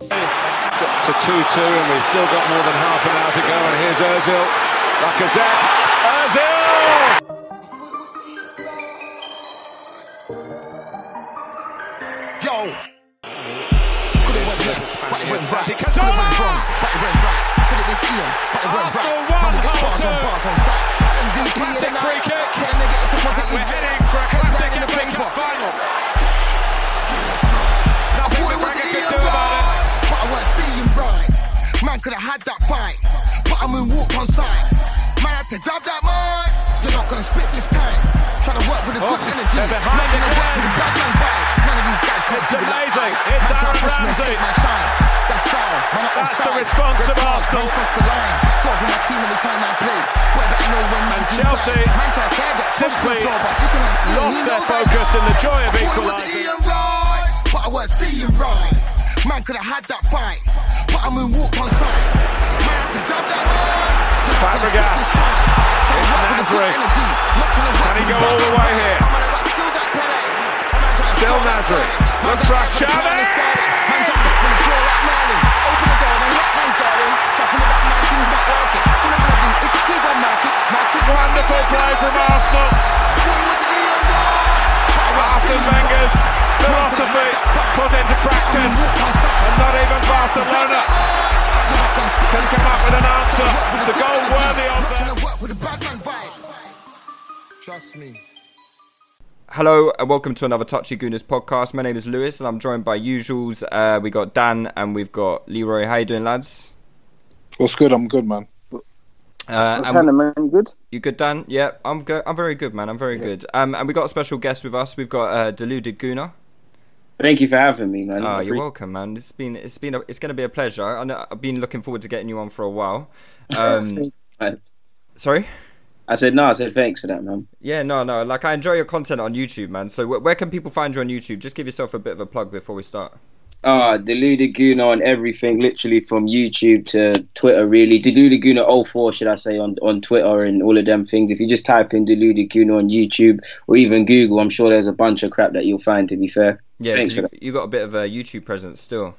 To 2 2, and we've still got more than half an hour to go. And here's Ozil, Lacazette, Ozil! Yo! Could it went left, but it went right. Could it went wrong, but it went right. Said it was Ian, but it went right. Man, we get bars on bars on site. MVP of the night. Tell they get a in. Heading for a Headline classic Man could have had that fight, but I moonwalked on sight. Man had to grab that mic. You're not gonna spit this time. Trying to work with a good Oh, energy. Man gonna work with a bad man vibe. None of these guys can't do it like amazing. I. It's Man Aaron Ramsey. my shine. That's foul. Man, I'm That's the response Red of Arsenal. Man crossed the line. Score for my team every time I play. Boy, better know when man's Chelsea inside. Man can't say I get simply the floor, but you can ask lost He their focus in the joy of I thought it was equalising. Ian right, but I weren't seeing right. Man could have had that fight, I moonwalked on sight. Man had to grab that mic. You're not gonna spit Fabregas. this time. Trying to It's work with a good Nasri. energy. Not trying to work Can he go all the way here? Man, I got skills like Pele. Man trying to Still Nasri. Looks trying like to get for Xavi. Man jumped up from the floor like Merlin. Open the door, then let hands darling. Trust me, the back man thing's not working. All I'm gonna do is keep on marking. Mark Wonderful play from Arsenal. Arsene Wenger's philosophy put into practice, and not even Barcelona can come up with an answer. It's a goal worthy of them. Trust me. Hello and welcome to another Touchy Gooners podcast. My name is Lewis and I'm joined by usuals. Uh, we got Dan and we've got Leroy. How you doing, lads? What's good? I'm good, man. Uh, What's happening, man? Good? you good, Dan? Yeah, I'm good. I'm very good, man. I'm very good. Um, and we got a special guest with us. We've got uh, Deluded Gooner. Thank you for having me, man. Oh, you're welcome, man. It's been it's been a, it's going to be a pleasure. I know, I've been looking forward to getting you on for a while. Um, sorry. I said no. I said thanks for that, man. Yeah, no, no. Like I enjoy your content on YouTube, man. So wh- where can people find you on YouTube? Just give yourself a bit of a plug before we start. Ah, Deluded Gooner on everything, literally from YouTube to Twitter, really. Deluded Gooner 04, should I say, on, on Twitter and all of them things. If you just type in Deluded Gooner on YouTube or even Google, I'm sure there's a bunch of crap that you'll find, to be fair. Yeah, Thanks you, you got a bit of a YouTube presence still.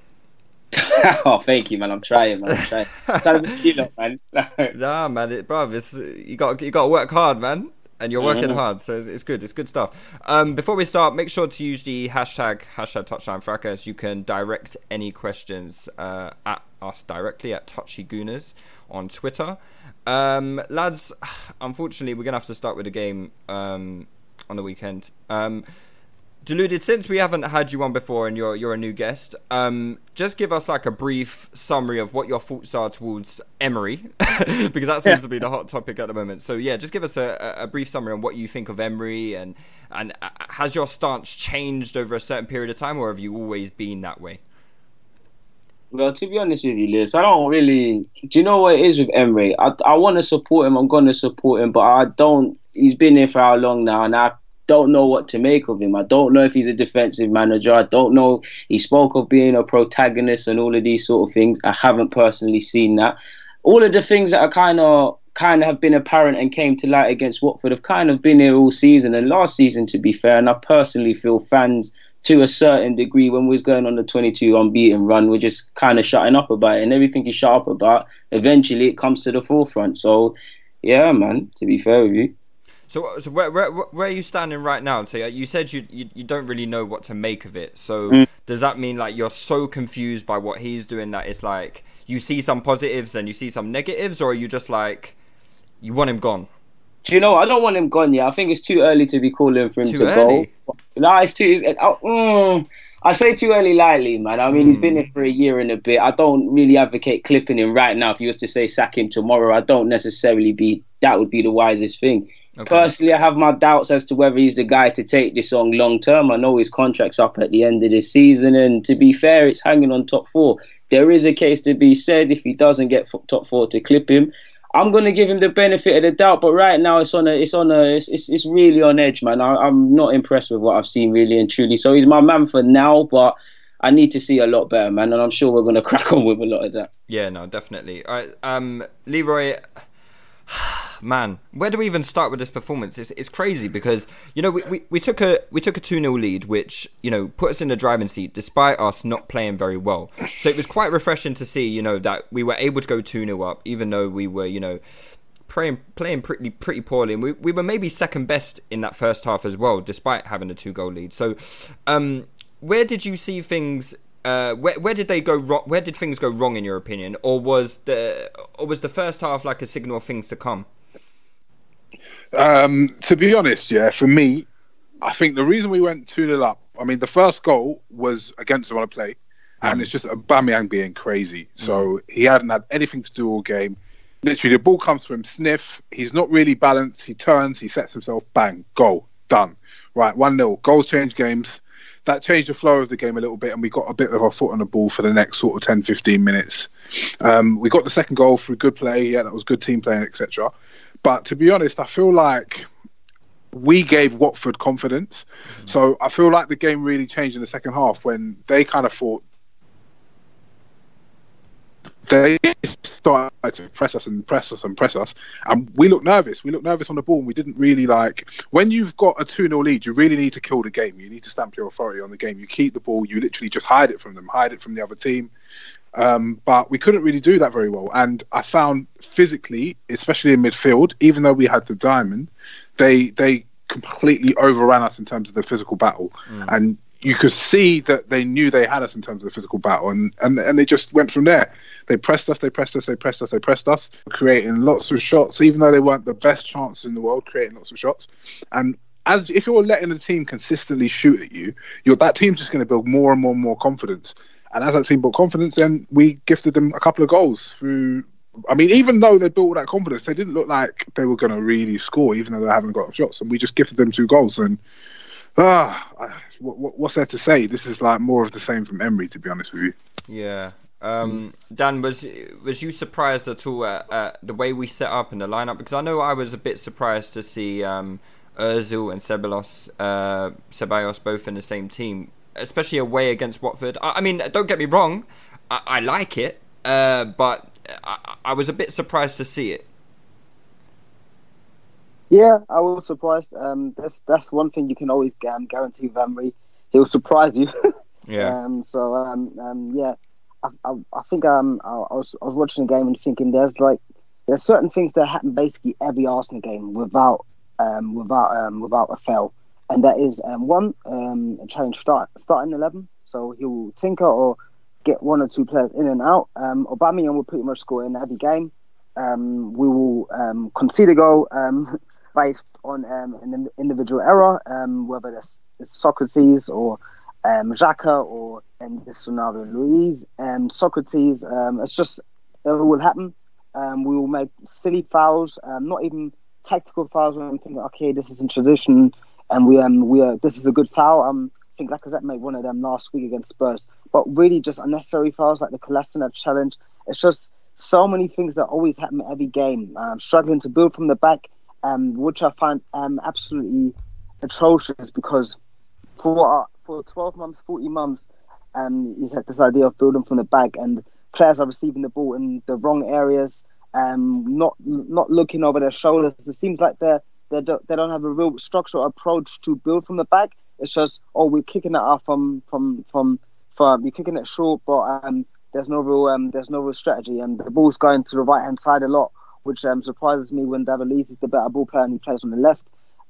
oh, thank you, man. I'm trying, man. I'm trying. trying to be you lot, man. Nah, man, it, bruv, it's you got you got to work hard, man, and you're working Mhm. hard, so it's, it's good. It's good stuff. Um, before we start, make sure to use the hashtag hashtag Touchline Fracas. You can direct any questions uh, at us directly at Touchy Gooners on Twitter. Um, lads, unfortunately, we're gonna have to start with a game um, on the weekend. Um, Deluded, since we haven't had you on before and you're you're a new guest, um, just give us like a brief summary of what your thoughts are towards Emery, because that seems to be the hot topic at the moment. So yeah, just give us a, a brief summary on what you think of Emery and and uh, has your stance changed over a certain period of time, or have you always been that way? Well, to be honest with you, Liz, I don't really. Do you know what it is with Emery? I I want to support him. I'm going to support him, but I don't. He's been here for how long now, and I don't know what to make of him. I don't know if he's a defensive manager. I don't know. He spoke of being a protagonist and all of these sort of things. I haven't personally seen that. All of the things that are kind of kind of have been apparent and came to light against Watford have kind of been here all season and last season, to be fair. And I personally feel fans to a certain degree when we was going on the 22 unbeaten run, we're just kind of shutting up about it. And everything you shut up about, eventually it comes to the forefront. So, yeah, man, to be fair with you. So, so where, where, where are you standing right now? So you said you, you, you don't really know what to make of it. So Mm. does that mean like you're so confused by what he's doing that it's like you see some positives and you see some negatives, or are you just like you want him gone? Do you know? I don't want him gone yet. I think it's too early to be calling for him Too to early? go. No, it's too. It's, oh, mm, I say too early lightly, man. I mean, he's been here for a year and a bit. I don't really advocate clipping him right now. If you was to say sack him tomorrow, I don't necessarily be. That would be the wisest thing. Okay. Personally, I have my doubts as to whether he's the guy to take this on long term. I know his contract's up at the end of the season, and to be fair, it's hanging on top four. There is a case to be said if he doesn't get f- top four to clip him. I'm gonna give him the benefit of the doubt, but right now it's on a, it's on a, it's, it's, it's really on edge, man. I, I'm not impressed with what I've seen, really and truly. So he's my man for now, but I need to see a lot better, man. And I'm sure we're gonna crack on with a lot of that. Yeah, no, definitely. All right, um, Leroy. Man, where do we even start with this performance? It's, it's crazy because you know we, we, we took a we took a two 0 lead, which you know put us in the driving seat despite us not playing very well. So it was quite refreshing to see you know that we were able to go two 0 up, even though we were you know playing playing pretty pretty poorly, and we we were maybe second best in that first half as well, despite having a two goal lead. So, um, where did you see things? Uh, where where did they go wrong? Where did things go wrong in your opinion, or was the or was the first half like a signal of things to come? Um, to be honest, yeah, for me, I think the reason we went 2 0 up, I mean, the first goal was against the run of play, and it's just Aubameyang being crazy. So he hadn't had anything to do all game. Literally, the ball comes from him, sniff. He's not really balanced. He turns, he sets himself, bang, goal, done. Right, 1 0. Goals change games. That changed the flow of the game a little bit, and we got a bit of our foot on the ball for the next sort of 10 15 minutes. Um, we got the second goal through good play. Yeah, that was good team playing, etc. But to be honest, I feel like we gave Watford confidence. So I feel like the game really changed in the second half when they kind of thought they started to press us and press us and press us, and we looked nervous. We looked nervous on the ball, and we didn't really like. When you've got a 2 0 lead, you really need to kill the game. You need to stamp your authority on the game. You keep the ball, you literally just hide it from them, hide it from the other team. Um, but we couldn't really do that very well. And I found physically, especially in midfield, even though we had the diamond, they they completely overran us in terms of the physical battle. And you could see that they knew they had us in terms of the physical battle, and, and and they just went from there. They pressed us, they pressed us, they pressed us, they pressed us, creating lots of shots, even though they weren't the best chance in the world, creating lots of shots. And as if you're letting the team consistently shoot at you, you're that team's just going to build more and more and more confidence. And as that team built confidence, then we gifted them a couple of goals through. I mean, even though they built that confidence, they didn't look like they were going to really score, even though they haven't got shots. And we just gifted them two goals. And ah, what, what's there to say? This is like more of the same from Emery, to be honest with you. Yeah. Um, Dan, was was you surprised at all at, at the way we set up and the lineup? Because I know I was a bit surprised to see um, Özil and Ceballos, uh, Ceballos both in the same team, especially away against Watford. I, I mean, don't get me wrong, I, I like it, uh, but I, I was a bit surprised to see it. Yeah, I was surprised. Um, that's that's one thing you can always um, guarantee with Emery. He'll surprise you. Yeah. Um, so um, um, yeah, I, I, I think um, I, I was I was watching the game and thinking there's like there's certain things that happen basically every Arsenal game without um, without um, without a fail, and that is um, one um, a change start starting eleven. So he'll tinker or get one or two players in and out. Um, Aubameyang will pretty much score in every game. Um, we will um, concede a goal um, based on um, an individual error, um, whether that's it's Sokratis or um, Xhaka or this scenario Luiz. Um, Sokratis, um, it's just it will happen. Um, we will make silly fouls, um, not even tactical fouls. Where I'm thinking, okay, this is in tradition, and we um we are this is a good foul. Um, I think Lacazette made one of them last week against Spurs, but really just unnecessary fouls like the Kolasinac challenge. It's just so many things that always happen every game. Um, struggling to build from the back, um, which I find um absolutely atrocious because for for 12 months, 40 months, um, he's had this idea of building from the back, and players are receiving the ball in the wrong areas, um, not not looking over their shoulders. It seems like they're, they don't they don't have a real structural approach to build from the back. It's just oh we're kicking it off from from from from we're kicking it short, but um, there's no real um, there's no real strategy, and the ball's going to the right hand side a lot, which um, surprises me when David Luiz is the better ball player and he plays on the left.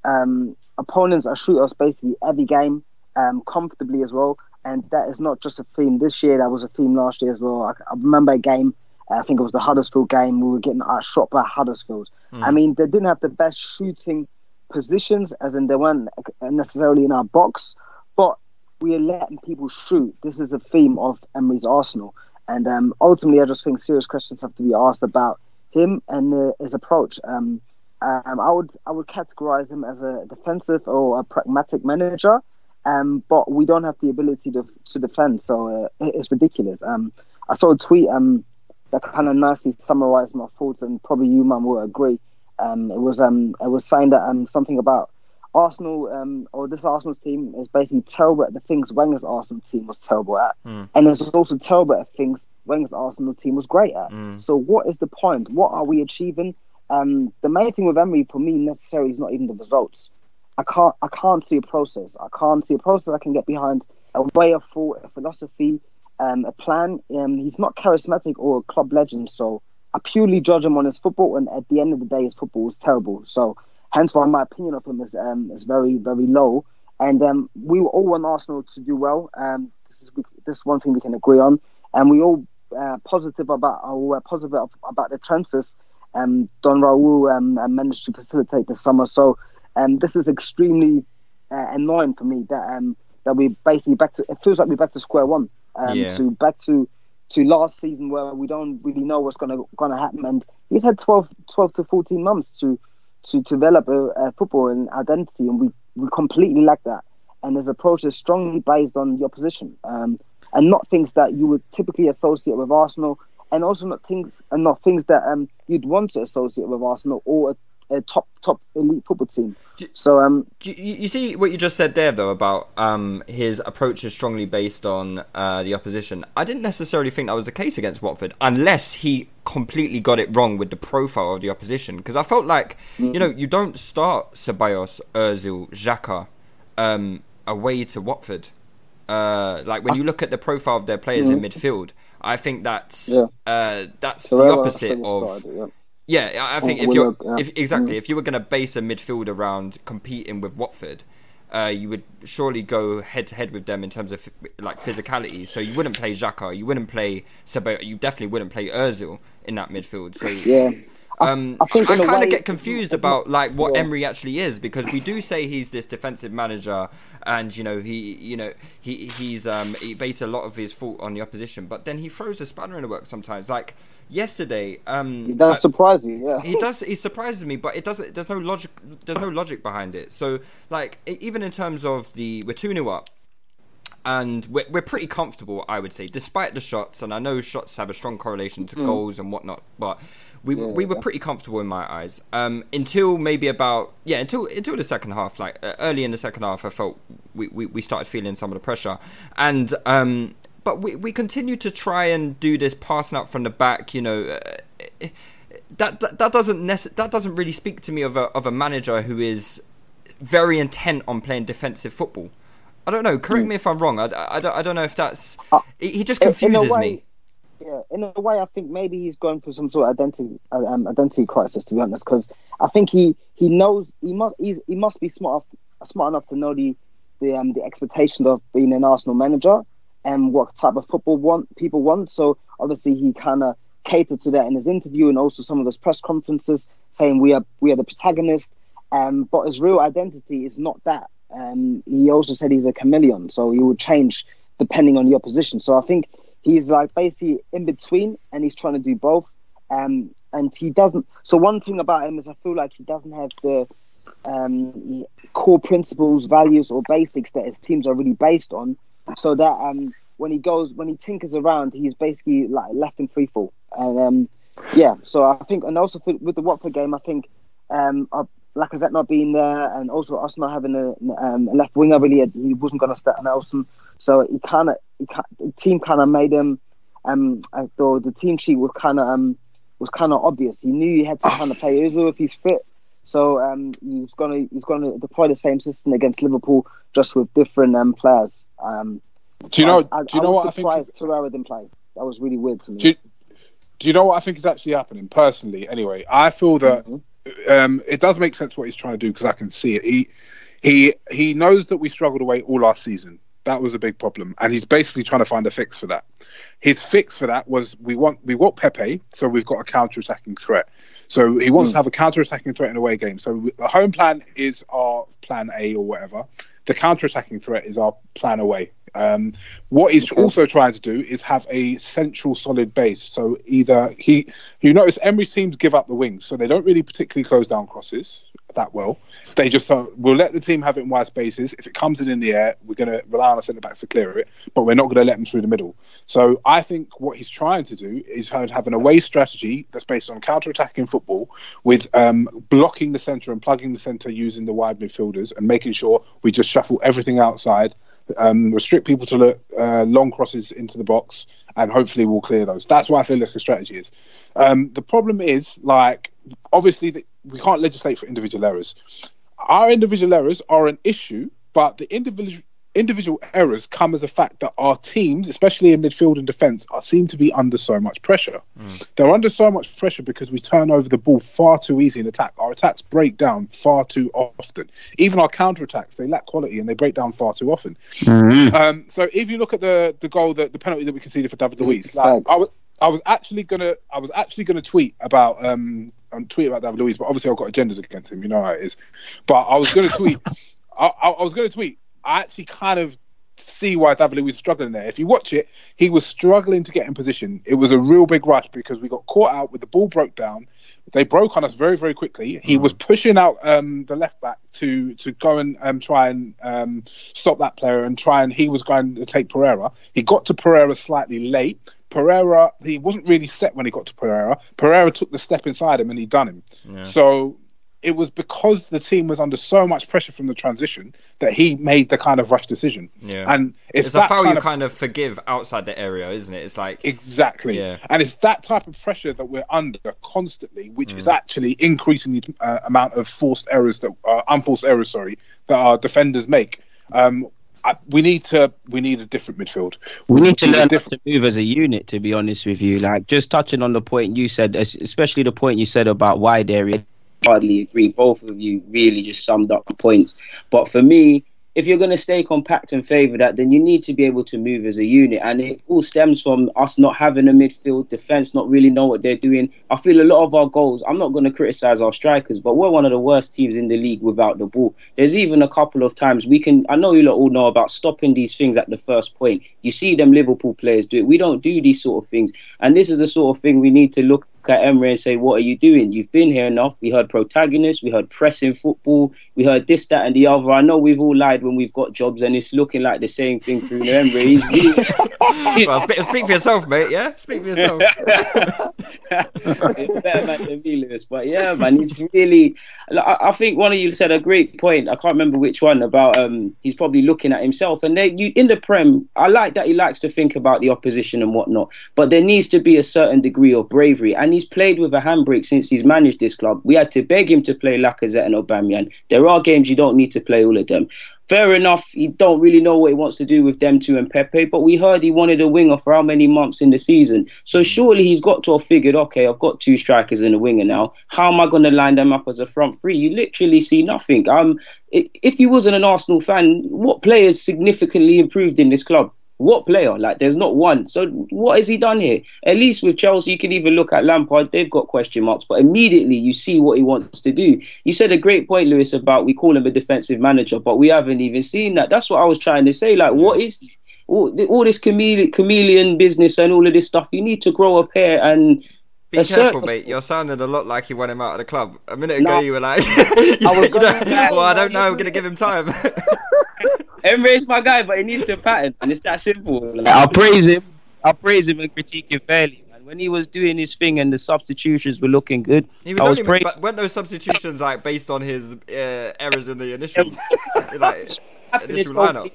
Um, opponents are shoot us basically every game um, comfortably as well, and that is not just a theme this year. That was a theme last year as well. I, I remember a game. I think it was the Huddersfield game. We were getting shot by Huddersfield. Mm. I mean, they didn't have the best shooting positions, as in they weren't necessarily in our box, but we are letting people shoot. This is a theme of Emery's Arsenal. And um, ultimately, I just think serious questions have to be asked about him and uh, his approach. Um, um, I would I would categorize him as a defensive or a pragmatic manager, um, but we don't have the ability to to defend, so uh, it's ridiculous. Um, I saw a tweet um, that kind of nicely summarized my thoughts, and probably you, man, will agree. Um, it was um, it was saying that um, something about Arsenal um, or this Arsenal team is basically terrible at the things Wenger's Arsenal team was terrible at, mm. and it's also terrible at things Wenger's Arsenal team was great at. Mm. So what is the point? What are we achieving? Um, the main thing with Emery for me necessarily is not even the results. I can't I can't see a process. I can't see a process I can get behind. A way of thought, a philosophy, um, a plan. Um, he's not charismatic or a club legend, so I purely judge him on his football. And at the end of the day, his football is terrible. So hence why my opinion of him is um, is very very low. And um, we all want Arsenal to do well. Um, this is this is one thing we can agree on, and we all uh, positive about uh, positive about the transfers. Um, Don Raul um, managed to facilitate this summer, so um, this is extremely uh, annoying for me that um, that we basically back to. It feels like we're back to square one. Um, yeah. To back to to last season where we don't really know what's gonna gonna happen, and he's had 12, 12 to fourteen months to to develop a, a football and identity, and we, we completely lack that. And his approach is strongly based on the opposition, um, and not things that you would typically associate with Arsenal, and also not things and not things that um, you'd want to associate with Arsenal or a top top elite football team. So um, you, you, see what you just said there though about um his approach is strongly based on uh, the opposition. I didn't necessarily think that was the case against Watford, unless he completely got it wrong with the profile of the opposition. Because I felt like mm-hmm. you know you don't start Ceballos, Özil, Xhaka um, away to Watford. Uh, like when you look at the profile of their players mm-hmm. in midfield, I think that's yeah. uh, that's the opposite of. Yeah yeah, I think if you're yeah. if, exactly mm. if you were going to base a midfield around competing with Watford, uh, you would surely go head to head with them in terms of like physicality. So you wouldn't play Xhaka, you wouldn't play Sabah, you definitely wouldn't play Özil in that midfield. So yeah. Um, I, I, I kind of get confused about like what yeah. Emery actually is because we do say he's this defensive manager, and you know he, you know he he's um he based a lot of his fault on the opposition, but then he throws a spanner in the works sometimes. Like yesterday. Um, he does surprise you, yeah. he does. He surprises me, but it doesn't. There's no logic. There's no logic behind it. So, like, even in terms of the we're two 0 up, and we're we're pretty comfortable, I would say, despite the shots. And I know shots have a strong correlation to mm. goals and whatnot, but. We, yeah, we were pretty comfortable in my eyes um, until maybe about yeah until until the second half like uh, early in the second half I felt we, we, we started feeling some of the pressure and um, but we we continue to try and do this passing up from the back. You know, uh, that, that that doesn't nece- that doesn't really speak to me of a of a manager who is very intent on playing defensive football. I don't know. Correct mm. me if I'm wrong. I, I, don't, I don't know if that's. Uh, he just confuses way, me. Yeah, in a way, I think maybe he's going through some sort of identity um, identity crisis. To be honest, because I think he he knows he must he must be smart smart enough to know the the um, the expectations of being an Arsenal manager and what type of football want people want. So obviously he kind of catered to that in his interview and also some of his press conferences, saying we are we are the protagonist. Um, but his real identity is not that. Um, he also said he's a chameleon, so he will change depending on your position. So I think he's like basically in between, and he's trying to do both. Um, and he doesn't. So one thing about him is I feel like he doesn't have the um, core principles, values, or basics that his teams are really based on so that um, when he goes when he tinkers around, he's basically like left in free fall. And um, yeah, so I think, and also with the Watford game, I think um, uh, Lacazette not being there, and also us not having a, um, a left winger really, he wasn't going to start Nelson. So he kind of, the team kind of made him. Um, I thought the team sheet was kind of um was kind of obvious. He knew he had to kind of play Özil if he's fit. So um, he's gonna he's gonna deploy the same system against Liverpool, just with different um, players. Um, Do you know? I, I, do you know what I think? surprised Torreira didn't play. That was really weird to me. Do you, do you know what I think is actually happening personally? Anyway, I feel that um, it does make sense what he's trying to do because I can see it. He he he knows that we struggled away all last season. That was a big problem, and he's basically trying to find a fix for that. His fix for that was we want we want Pepe, so we've got a counter-attacking threat. So he wants to have a counter-attacking threat in away game. So the home plan is our plan A or whatever. The counter-attacking threat is our plan away. Um, what he's also trying to do is have a central solid base. So either he, you notice Emery's teams give up the wings, so they don't really particularly close down crosses that well. They just uh, we'll let the team have it in wide spaces. If it comes in in the air, we're going to rely on our centre backs to clear it, but we're not going to let them through the middle. So I think what he's trying to do is have an away strategy that's based on counter-attacking football with um, blocking the centre and plugging the centre using the wide midfielders and making sure we just shuffle everything outside, um, restrict people to look, uh, long crosses into the box, and hopefully we'll clear those. That's what I feel like the strategy is. Um, the problem is like obviously the, we can't legislate for individual errors. Our individual errors are an issue, but the individual individual errors come as a fact that our teams, especially in midfield and defence, are seem to be under so much pressure. They're under so much pressure because we turn over the ball far too easy in attack. Our attacks break down far too often. Even our counter attacks, they lack quality and they break down far too often. Um, so if you look at the the goal that the penalty that we conceded for David Luiz, like I was I was actually gonna I was actually gonna tweet about um um, tweet about David Luiz, but obviously I've got agendas against him. You know how it is. But I was gonna tweet. I, I, I was gonna tweet. I actually kind of see why David Luiz was struggling there. If you watch it, he was struggling to get in position. It was a real big rush because we got caught out with the ball broke down. They broke on us very, very quickly. He was pushing out um, the left back to to go and um, try and um, stop that player and try and he was going to take Pereyra. He got to Pereyra slightly late. Pereyra, he wasn't really set when he got to Pereyra. Pereyra took the step inside him and he done him. Yeah. So it was because the team was under so much pressure from the transition that he made the kind of rush decision. Yeah. And it's, It's, a foul kind you of kind of forgive outside the area, isn't it? It's like Exactly. Yeah. And it's that type of pressure that we're under constantly, which Mm. is actually increasing the uh, amount of forced errors that uh, unforced errors, sorry, that our defenders make. Um, I, we need to we need a different midfield. We need to a learn how different. to move as a unit. To be honest with you, like just touching on the point you said, especially the point you said about wide area. Hardly agree. Both of you really just summed up the points. But for me, if you're going to stay compact and favour that, then you need to be able to move as a unit. And it all stems from us not having a midfield defence, not really know what they're doing. I feel a lot of our goals, I'm not going to criticise our strikers, but we're one of the worst teams in the league without the ball. There's even a couple of times we can, I know you all know about stopping these things at the first point. You see them Liverpool players do it. We don't do these sort of things. And this is the sort of thing we need to look at Emery and say, what are you doing? You've been here enough. We heard protagonists, we heard pressing football, we heard this, that, and the other. I know we've all lied when we've got jobs, and it's looking like the same thing through Emery. He's really, well, speak, speak for yourself, mate. Yeah, speak for yourself. He's better man than me, Lewis. But yeah, man, he's really. I think one of you said a great point. I can't remember which one about. Um, he's probably looking at himself, and they, you in the prem. I like that he likes to think about the opposition and whatnot. But there needs to be a certain degree of bravery, and he's played with a handbrake since he's managed this club. We had to beg him to play Lacazette and Aubameyang. There are games you don't need to play all of them. Fair enough, he don't really know what he wants to do with them two and Pepe, but we heard he wanted a winger for how many months in the season. So surely he's got to have figured, okay, I've got two strikers and a winger now. How am I going to line them up as a front three? You literally see nothing. Um, if you wasn't an Arsenal fan, what players significantly improved in this club? What player? Like, there's not one. So, what has he done here? At least with Chelsea, you can even look at Lampard. They've got question marks, but immediately you see what he wants to do. You said a great point, Lewis, about we call him a defensive manager, but we haven't even seen that. That's what I was trying to say. Like, what is? All, all this chameleon, chameleon business and all of this stuff, you need to grow a pair and Be assert careful, mate. You're sounding a lot like you want him out of the club. A minute ago, you were like, was you know, gonna well, I don't know. I'm going to give him time. Emery's my guy, but he needs to pattern, and it's that simple. Like, I'll praise him. I'll praise him and critique him fairly, man. When he was doing his thing and the substitutions were looking good, He was I was only, praising. but weren't those substitutions like based on his uh, errors in the initial, like, initial lineup?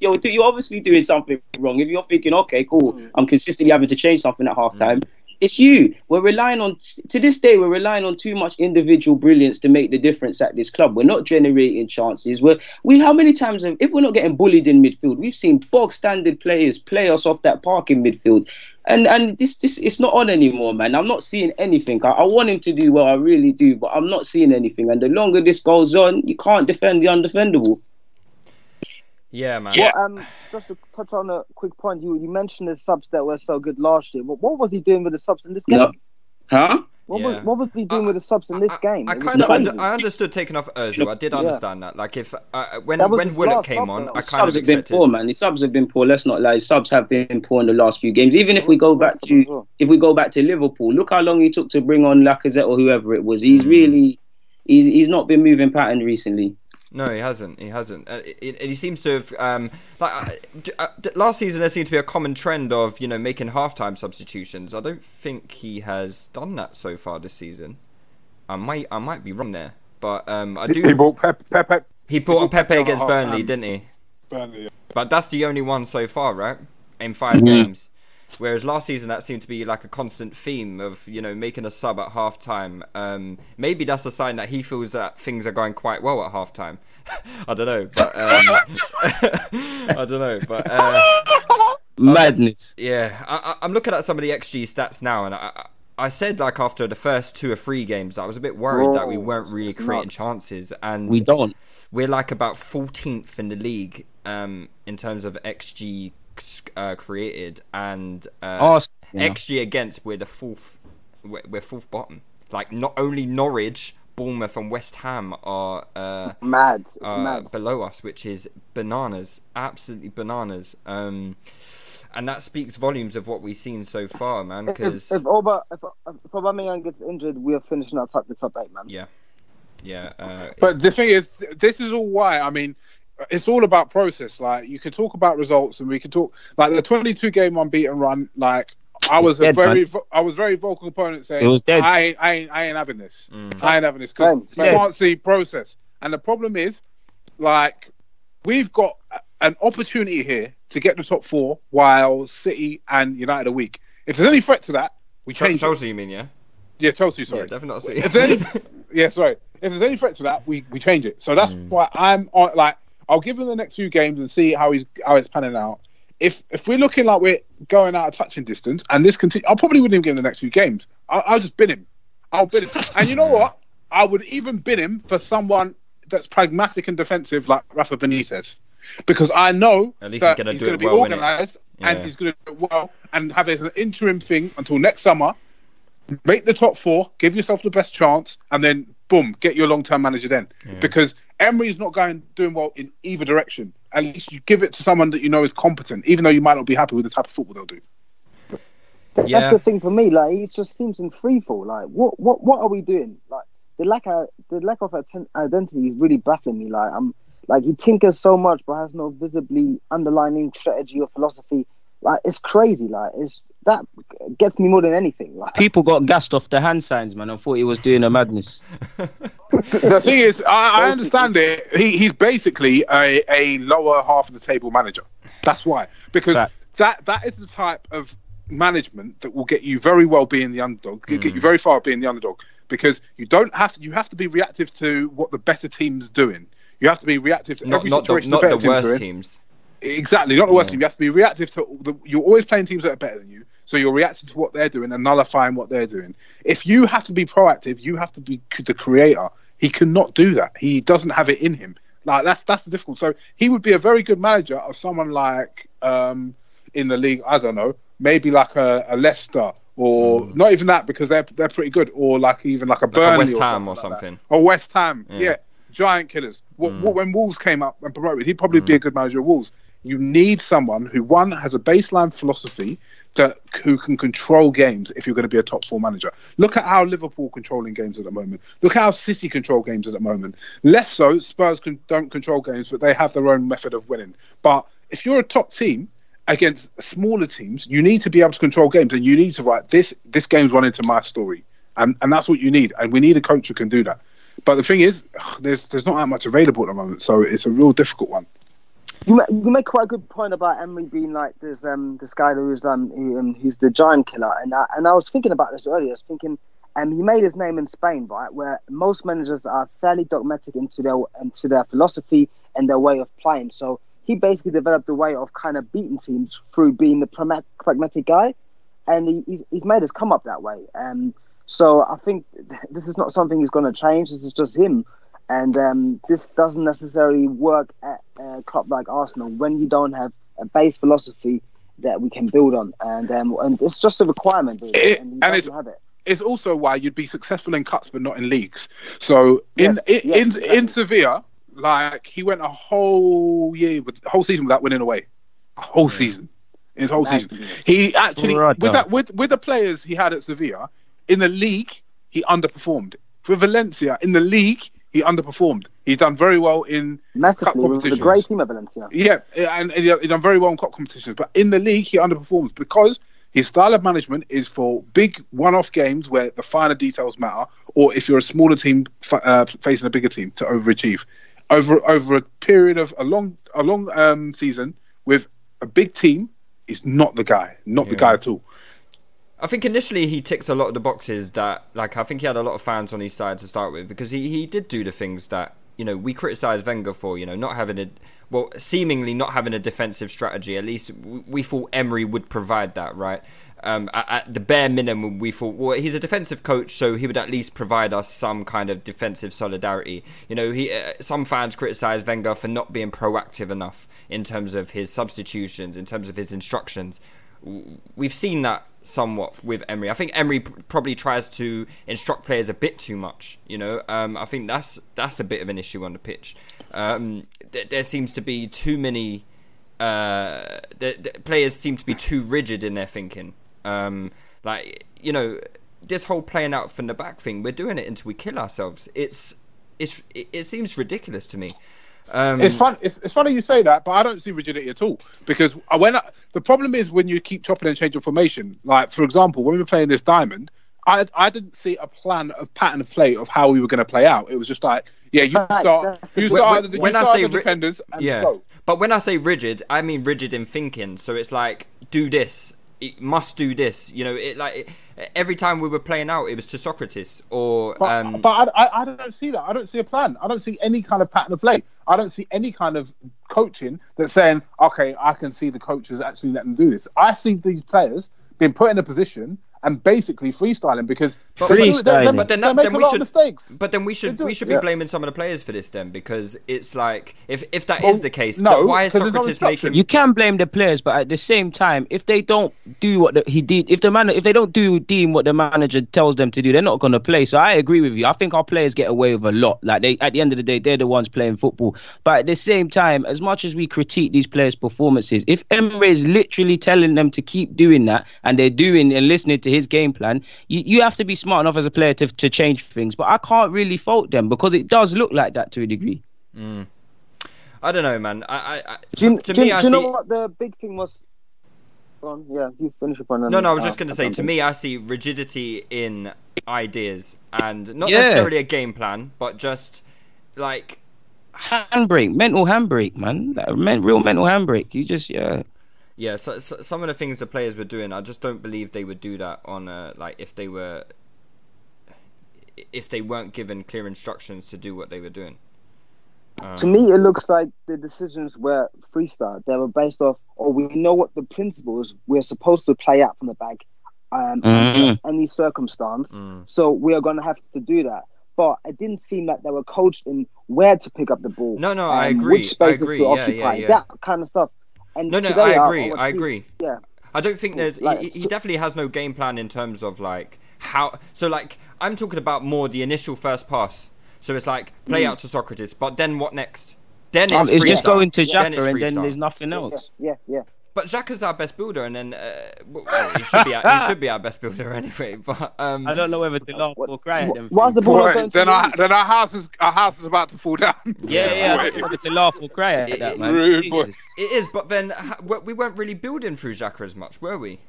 Yo, you're obviously doing something wrong. If you're thinking, okay, cool, I'm consistently having to change something at half time, It's you. We're relying on to this day. We're relying on too much individual brilliance to make the difference at this club. We're not generating chances. We're we. How many times have if we're not getting bullied in midfield? We've seen bog standard players play us off that park in midfield, and and this this it's not on anymore, man. I'm not seeing anything. I, I want him to do well. I really do, but I'm not seeing anything. And the longer this goes on, you can't defend the undefendable. Yeah, man. Well, um, just to touch on a quick point, you you mentioned the subs that were so good last year. What, what was he doing with the subs in this game? No. Huh? What, Yeah. was, what was he doing with the subs in this game? I It was kind of under, I understood taking off Ozil. I did understand that. Like if uh, when That when his Willock came on. I kind subs of have been expected. poor, man. The subs have been poor. Let's not lie. Subs have been poor in the last few games. Even if we go back to if we go back to Liverpool, look how long he took to bring on Lacazette or whoever it was. Mm. He's really he's he's not been moving pattern recently. No, he hasn't. He hasn't. Uh, it, it, he seems to have um, like uh, d- uh, d- last season. There seemed to be a common trend of you know making halftime substitutions. I don't think he has done that so far this season. I might I might be wrong there, but um, I do. He bought Pep, Pep, Pep. He brought on Pepe against Burnley, didn't he? Burnley, yeah. But that's the only one so far, right? In five games. Whereas last season that seemed to be like a constant theme of you know making a sub at half time. Um, maybe that's a sign that he feels that things are going quite well at half time. I don't know, but um, I don't know, but uh, Madness. yeah, I, I, I'm looking at some of the XG stats now, and I, I I said like after the first two or three games, I was a bit worried that we weren't really creating nuts. chances, and We don't. we're like about 14th in the league um, in terms of xG uh, created and uh, Arsenal, yeah. xG against. We're the fourth. We're, we're fourth bottom. Like not only Norwich, Bournemouth, and West Ham are uh, mad. It's uh, mad. below us, which is bananas, absolutely bananas. Um, and that speaks volumes of what we've seen so far, man. Because if, Oba, if, if Aubameyang gets injured, we are finishing outside the top eight, man. yeah, yeah, uh, But the thing is, this is all why. I mean, it's all about process. Like you can talk about results, and we can talk like the 22 game unbeaten run. Like I was a dead, very, man. vo- I was very vocal opponent saying, It was dead. I, ain't, I ain't, I ain't having this. Mm. I ain't having this Same, because you can't see process. And the problem is, like, we've got an opportunity here to get the top four while City and United are weak. If there's any threat to that, we change. it. Chelsea, you mean? Yeah, Yeah, Chelsea. Sorry. yeah, definitely. If there's any, yeah, sorry. If there's any threat to that, we, we change it. So Mm. that's why I'm on. Like, I'll give him the next few games and see how he's how it's panning out. If if we're looking like we're going out of touching distance, and this continue, I probably wouldn't even give him the next few games. I'll, I'll just bin him. I'll bin him. And you know what? I would even bin him for someone that's pragmatic and defensive, like Rafa Benitez, because I know At least that he's gonna do be well, organised and he's going to do it well and have it as an interim thing until next summer make the top four, give yourself the best chance, and then boom, get your long term manager then. Because Emery's not going doing well in either direction. At least you give it to someone that you know is competent, even though you might not be happy with the type of football they'll do. Yeah. That's the thing for me. Like, it just seems in free fall. Like, what, what, what are we doing? Like, the lack of the lack of atten- identity is really baffling me. Like, I'm like he tinkers so much, but has no visibly underlining strategy or philosophy. Like, it's crazy. Like, it's that gets me more than anything. Like, People got gassed off the hand signs, man. I thought he was doing a madness. the thing is, I, I understand it. He, he's basically a, a lower half of the table manager. That's why, because Fact. that that is the type of management that will get you very well being the underdog, get get you mm. very far being the underdog. Because you don't have to, you have to be reactive to what the better team's doing. You have to be reactive to not every not the, not the better the team's worst doing. teams. Exactly, not the worst team. You have to be reactive to. The, you're always playing teams that are better than you, so you're reacting to what they're doing and nullifying what they're doing. If you have to be proactive, you have to be the creator. He cannot do that. He doesn't have it in him. Like that's that's the difficult. So he would be a very good manager of someone like um in the league. I don't know, maybe like a, a Leicester or mm. not even that because they're they're pretty good, or like even like a Like a Burnley West or Ham or something like. Or West Ham, Yeah. yeah. Giant killers. Mm. What, when Wolves came up and promoted, he'd probably be mm. a good manager of Wolves. You need someone who, one, has a baseline philosophy that who can control games if you're going to be a top four manager. Look at how Liverpool controlling games at the moment. Look at how City control games at the moment. Less so, Spurs can, don't control games, but they have their own method of winning. But if you're a top team against smaller teams, you need to be able to control games, and you need to write this. This game's run into my story, and and that's what you need. And we need a coach who can do that. But the thing is, there's there's not that much available at the moment, so it's a real difficult one. You, ma- you make quite a good point about Emery being like this um this guy who's um, um who's the giant killer, and I, and I was thinking about this earlier. I was thinking, um, he made his name in Spain, right, where most managers are fairly dogmatic into their into their philosophy and their way of playing. So he basically developed a way of kind of beating teams through being the pragmatic guy, and he, he's he's made us come up that way. Um, so I think this is not something he's going to change. This is just him. And um, this doesn't necessarily work at a club like Arsenal when you don't have a base philosophy that we can build on. And um, and it's just a requirement, really, It- and he and it's- have it. It's also why you'd be successful in cups but not in leagues. So in Yes, in yes, in, exactly. in Sevilla, like he went a whole year with whole season without winning away, a whole season, his whole season. Madness. He actually Brother. with that with with the players he had at Sevilla in the league he underperformed. For Valencia in the league he underperformed. He's done very well in Massively, it was a great team at Valencia. yeah, and, and he he done very well in cup competitions. But in the league, he underperforms because his style of management is for big one-off games where the finer details matter, or if you're a smaller team uh, facing a bigger team to overachieve. Over over a period of a long a long um, season with a big team, is not the guy, not the guy at all. I think initially he ticks a lot of the boxes that, like, I think he had a lot of fans on his side to start with because he, he did do the things that, you know, we criticised Wenger for, you know, not having a, well, seemingly not having a defensive strategy. At least we, thought Emery would provide that, right? Um, at, at the bare minimum, we thought, well, he's a defensive coach, so he would at least provide us some kind of defensive solidarity. You know, he uh, some fans criticised Wenger for not being proactive enough in terms of his substitutions, in terms of his instructions we've seen that somewhat with Emery. I think Emery probably tries to instruct players a bit too much. You know, um, I think that's that's a bit of an issue on the pitch. Um, th- there seems to be too many. Uh, the, the players seem to be too rigid in their thinking. Um, like you know, this whole playing out from the back thing. We're doing it until we kill ourselves. It's it's it, it seems ridiculous to me. Um, It's fun. It's, it's funny you say that, but I don't see rigidity at all because when I, the problem is when you keep chopping and changing formation. Like for example, when we were playing this diamond, I I didn't see a plan, a pattern of play of how we were going to play out. It was just like, yeah, you Facts, start, that's the you When- start, when- you when I say the ri- defenders and yeah. slow. But when I say rigid, I mean rigid in thinking. So it's like do this, it must do this. You know, it like it, every time we were playing out, it was to Sokratis or But, um, but I, I, I don't see that. I don't see a plan. I don't see any kind of pattern of play. I don't see any kind of coaching that's saying, okay, I can see the coaches actually letting them do this. I see these players being put in a position and basically freestyling because But- they, do- they, they, Freestyling. But then they that- make then a lot should- of mistakes. But then we should do we should be yeah. blaming some of the players for this then because it's like if if that is Well, the case, no, then why is 'cause there's no Sokratis making You can blame the players, but at the same time, if they don't do what the, he did, if the man, if they don't do deem what the manager tells them to do, they're not going to play. So I agree with you. I think our players get away with a lot. Like they, at the end of the day, they're the ones playing football. But at the same time, as much as we critique these players' performances, if Emery is literally telling them to keep doing that and they're doing and listening to his game plan, you, you have to be smart enough as a player to to change things. But I can't really fault them because it does look like that to a degree. Mm. I don't know, man. I, I, I Do you, to do, you- me, I do you see. know what the big thing was? On, yeah, you finish up on. No, no, I was just going to say, to me, I see rigidity in ideas and not Yeah. necessarily a game plan, but just like Handbrake, mental handbrake, man. Like, men, real mental handbrake. You just yeah. Yeah, so, so, some of the things the players were doing, I just don't believe they would do that on a like if they were if they weren't given clear instructions to do what they were doing. To me, it looks like the decisions were freestyle. They were based off, or we know what the principles we're supposed to play out from the back, um, under any circumstance. Mm. So we are going to have to do that. But it didn't seem like they were coached in where to pick up the ball. No, no, I um, agree. Which spaces I agree. to Yeah, occupy. yeah, yeah. That kind of stuff. And No, no, today, I agree. watched I these- agree. Yeah. I don't think there's. Like, he, he definitely has no game plan in terms of like how. So like I'm talking about more the initial first pass. So it's like play out to Sokratis, but then what next? Then it's, Um, it's just going to Then Xhaka it's and then there's nothing Yeah, else. yeah, yeah. But is our best builder, and then uh, well, he should be. Our, he should be our best builder anyway. But um, I don't know whether to laugh or cry at them. Why's the ball Right, then our then our house is our house is about to fall down. Yeah, yeah, I don't to laugh or cry at that, man. Rude boy. It is. But then ha- we we weren't really building through Xhaka as much, were we?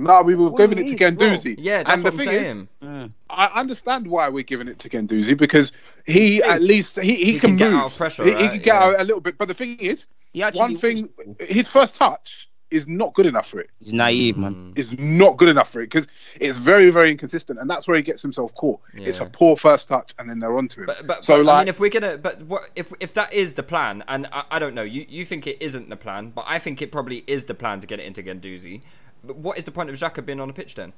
No, we were What giving it to mean, bro? Guendouzi. Yeah, that's and the what I'm thing saying. is, I understand why we're giving it to Guendouzi because he at least he, he, He can, can get move. out of pressure, he, he can get Yeah. out a little bit. But the thing is, one thing, his first touch is not good enough for it. He's naive, man. Mm. Is not good enough for it because it's very very inconsistent, and that's where he gets himself caught. It's a poor first touch, and then they're onto him. But, but, so but, like, I mean, if we're gonna, but what if if that is the plan? And I, I don't know, you you think it isn't the plan, but I think it probably is the plan to get it into Guendouzi. But what is the point of Xhaka being on the pitch then?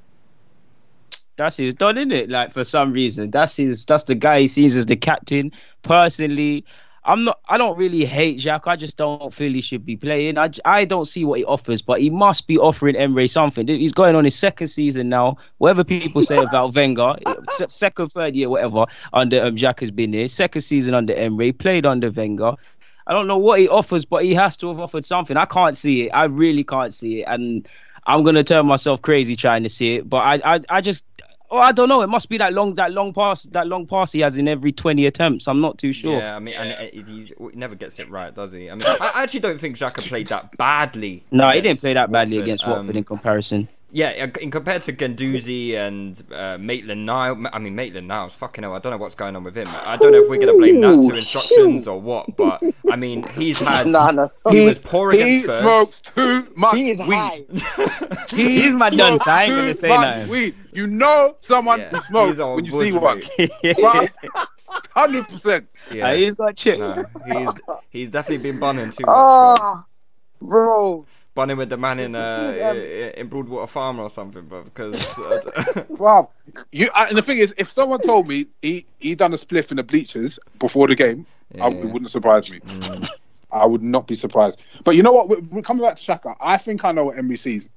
That's his done, isn't it? Like for some reason, that's his. That's the guy he sees as the captain. Personally, I'm not. I don't really hate Jack. I just don't feel he should be playing. I, I don't see what he offers, but he must be offering Emery something. He's going on his second season now. Whatever people say about Wenger, second, third year, whatever, under um, Jack has been there. Second season under Emery, played under Wenger. I don't know what he offers, but he has to have offered something. I can't see it. I really can't see it, and I'm gonna turn myself crazy trying to see it. But I, I, I just, oh, I don't know. It must be that long, that long pass, that long pass he has in every 20 attempts. I'm not too sure. Yeah, I mean, and it, he, never gets it right, does he? I mean, I, actually don't think Xhaka played that badly. No, he didn't play that badly Watford. against Um, Watford in comparison. Yeah, uh, in compared to Guendouzi and uh, Maitland Niles, I mean Maitland Niles, fucking hell, I don't know what's going on with him. I don't know if we're gonna blame that to instructions or what, but I mean he's had Nah, nah. he was poor he against Spurs. smokes too much He is weed. high. He He's my done, smokes so I ain't gonna say much nothing. Weed. You know someone Yeah, who smokes when you see one. Hundred percent. Yeah, uh, he's got chip. no, he's he's definitely been bunning too ah, much. man. Oh, bro. Bunning with the man in uh, Um, in Broadwater Farm or something, but because uh, Wow. You and the thing is, if someone told me he he done a spliff in the bleachers before the game, I, it wouldn't surprise me. I would not be surprised. But you know what? We're, we're coming back to Xhaka. I think I know what Emery sees.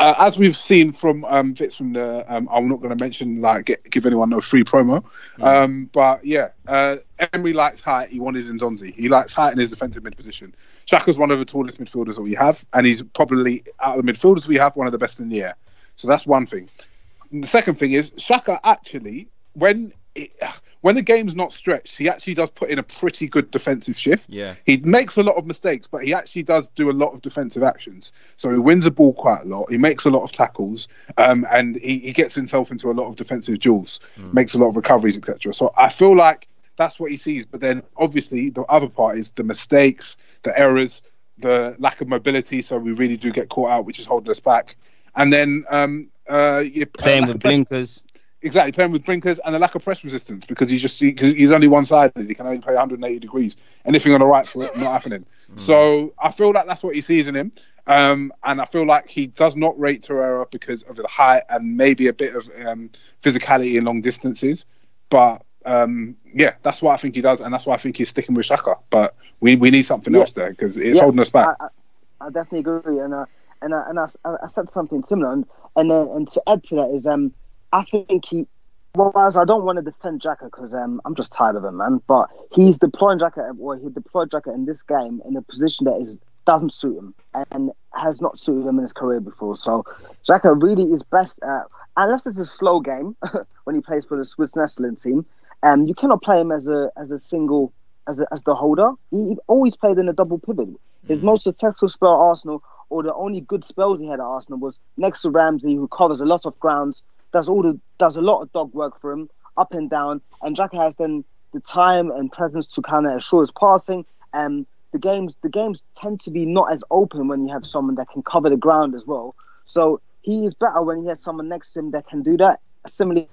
Uh, as we've seen from um, bits from the, um, I'm not going to mention like get, give anyone no free promo, um, but yeah, uh, Emery likes height. He wanted Nzonzi. He likes height in his defensive mid position. Xhaka's one of the tallest midfielders that we have, and he's probably out of the midfielders we have one of the best in the air. So that's one thing. And the second thing is Xhaka actually when it, when the game's not stretched, he actually does put in a pretty good defensive shift. Yeah. He makes a lot of mistakes, but he actually does do a lot of defensive actions. So he wins the ball quite a lot. He makes a lot of tackles, um, and he, he gets himself into a lot of defensive duels, makes a lot of recoveries, etc. So I feel like that's what he sees. But then obviously the other part is the mistakes, the errors, the lack of mobility. So we really do get caught out, which is holding us back. And then um, uh, you- Playing uh, with blinkers. Exactly, playing with blinkers and a lack of press resistance because he's just he, 'cause he's only one sided. He can only play 180 degrees. Anything on the right foot, not happening. So I feel like that's what he sees in him, um, and I feel like he does not rate Torreira because of the height and maybe a bit of um, physicality in long distances. But um, yeah, that's what I think he does, and that's why I think he's sticking with Xhaka. But we, we need something Yeah. else there because it's Yeah, holding us back. I, I, I definitely agree, and uh, and uh, and I, I said something similar, and and, uh, and to add to that is um, I think he. Whereas I don't want to defend Xhaka because um, I'm just tired of him, man. But he's deploying Xhaka, or he deployed Xhaka in this game in a position that is doesn't suit him and has not suited him in his career before. So Xhaka really is best at, unless it's a slow game when he plays for the Swiss national team. Um, you cannot play him as a as a single as a, as the holder. He, he always played in a double pivot. His most successful spell at Arsenal, or the only good spells he had at Arsenal, was next to Ramsey, who covers a lot of grounds, does all the does a lot of dog work for him, up and down. And Jack has then the time and presence to kind of assure his passing. And the games the games tend to be not as open when you have someone that can cover the ground as well. So he is better when he has someone next to him that can do that. Similarly,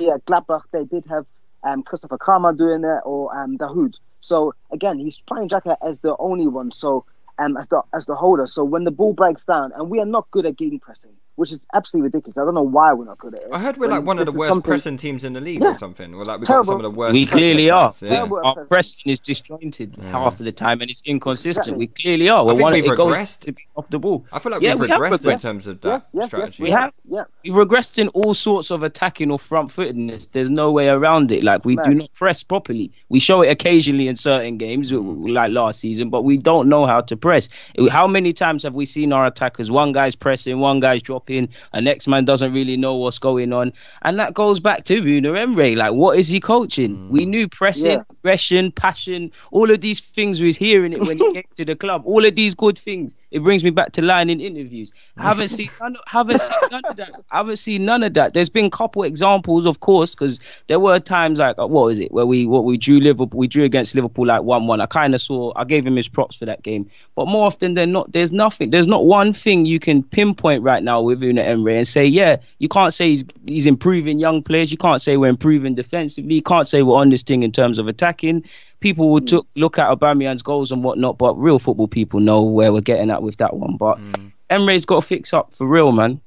at Gladbach, they did have um, Christopher Kramer doing it or um, Dahoud. So again, he's playing Xhaka as the only one. So um, as the as the holder. So when the ball breaks down, and we are not good at gegen pressing, which is absolutely ridiculous. I don't know why we're not good at it. I heard we're like one of the worst something- pressing teams in the league Yeah. or something. Or like we've Terrible. got some of the worst. We clearly are. stats, Yeah. Our pressing is disjointed half of the time and it's inconsistent. Exactly. We clearly are. We're think one, we've it goes regressed. to be off the ball. I feel like Yeah, we've we have regressed in terms of that Yes, yes, strategy. We have. Yeah. We've regressed in all sorts of attacking or front footedness. There's no way around it. Like we Smack. do not press properly. We show it occasionally in certain games, like last season, but we don't know how to press. How many times have we seen our attackers? One guy's pressing, one guy's dropping stopping. A next man doesn't really know what's going on, and that goes back to Bruno Emery. Like, what is he coaching? Mm. We knew pressing, yeah. aggression, passion, all of these things. We was hearing it when he came to the club. All of these good things. It brings me back to lying in interviews. I haven't seen none, haven't seen none of that. I haven't seen none of that. There's been a couple examples, of course, because there were times like what was it where we what we drew Liverpool, we drew against Liverpool like one one. I kind of saw. I gave him his props for that game, but more often than not, there's nothing. There's not one thing you can pinpoint right now with Unai Emery and say, yeah, you can't say he's he's improving young players. You can't say we're improving defensively. You can't say we're on this thing in terms of attacking people will mm. look at Aubameyang's goals and whatnot, but real football people know where we're getting at with that one. But mm. Emery's got to fix up for real, man.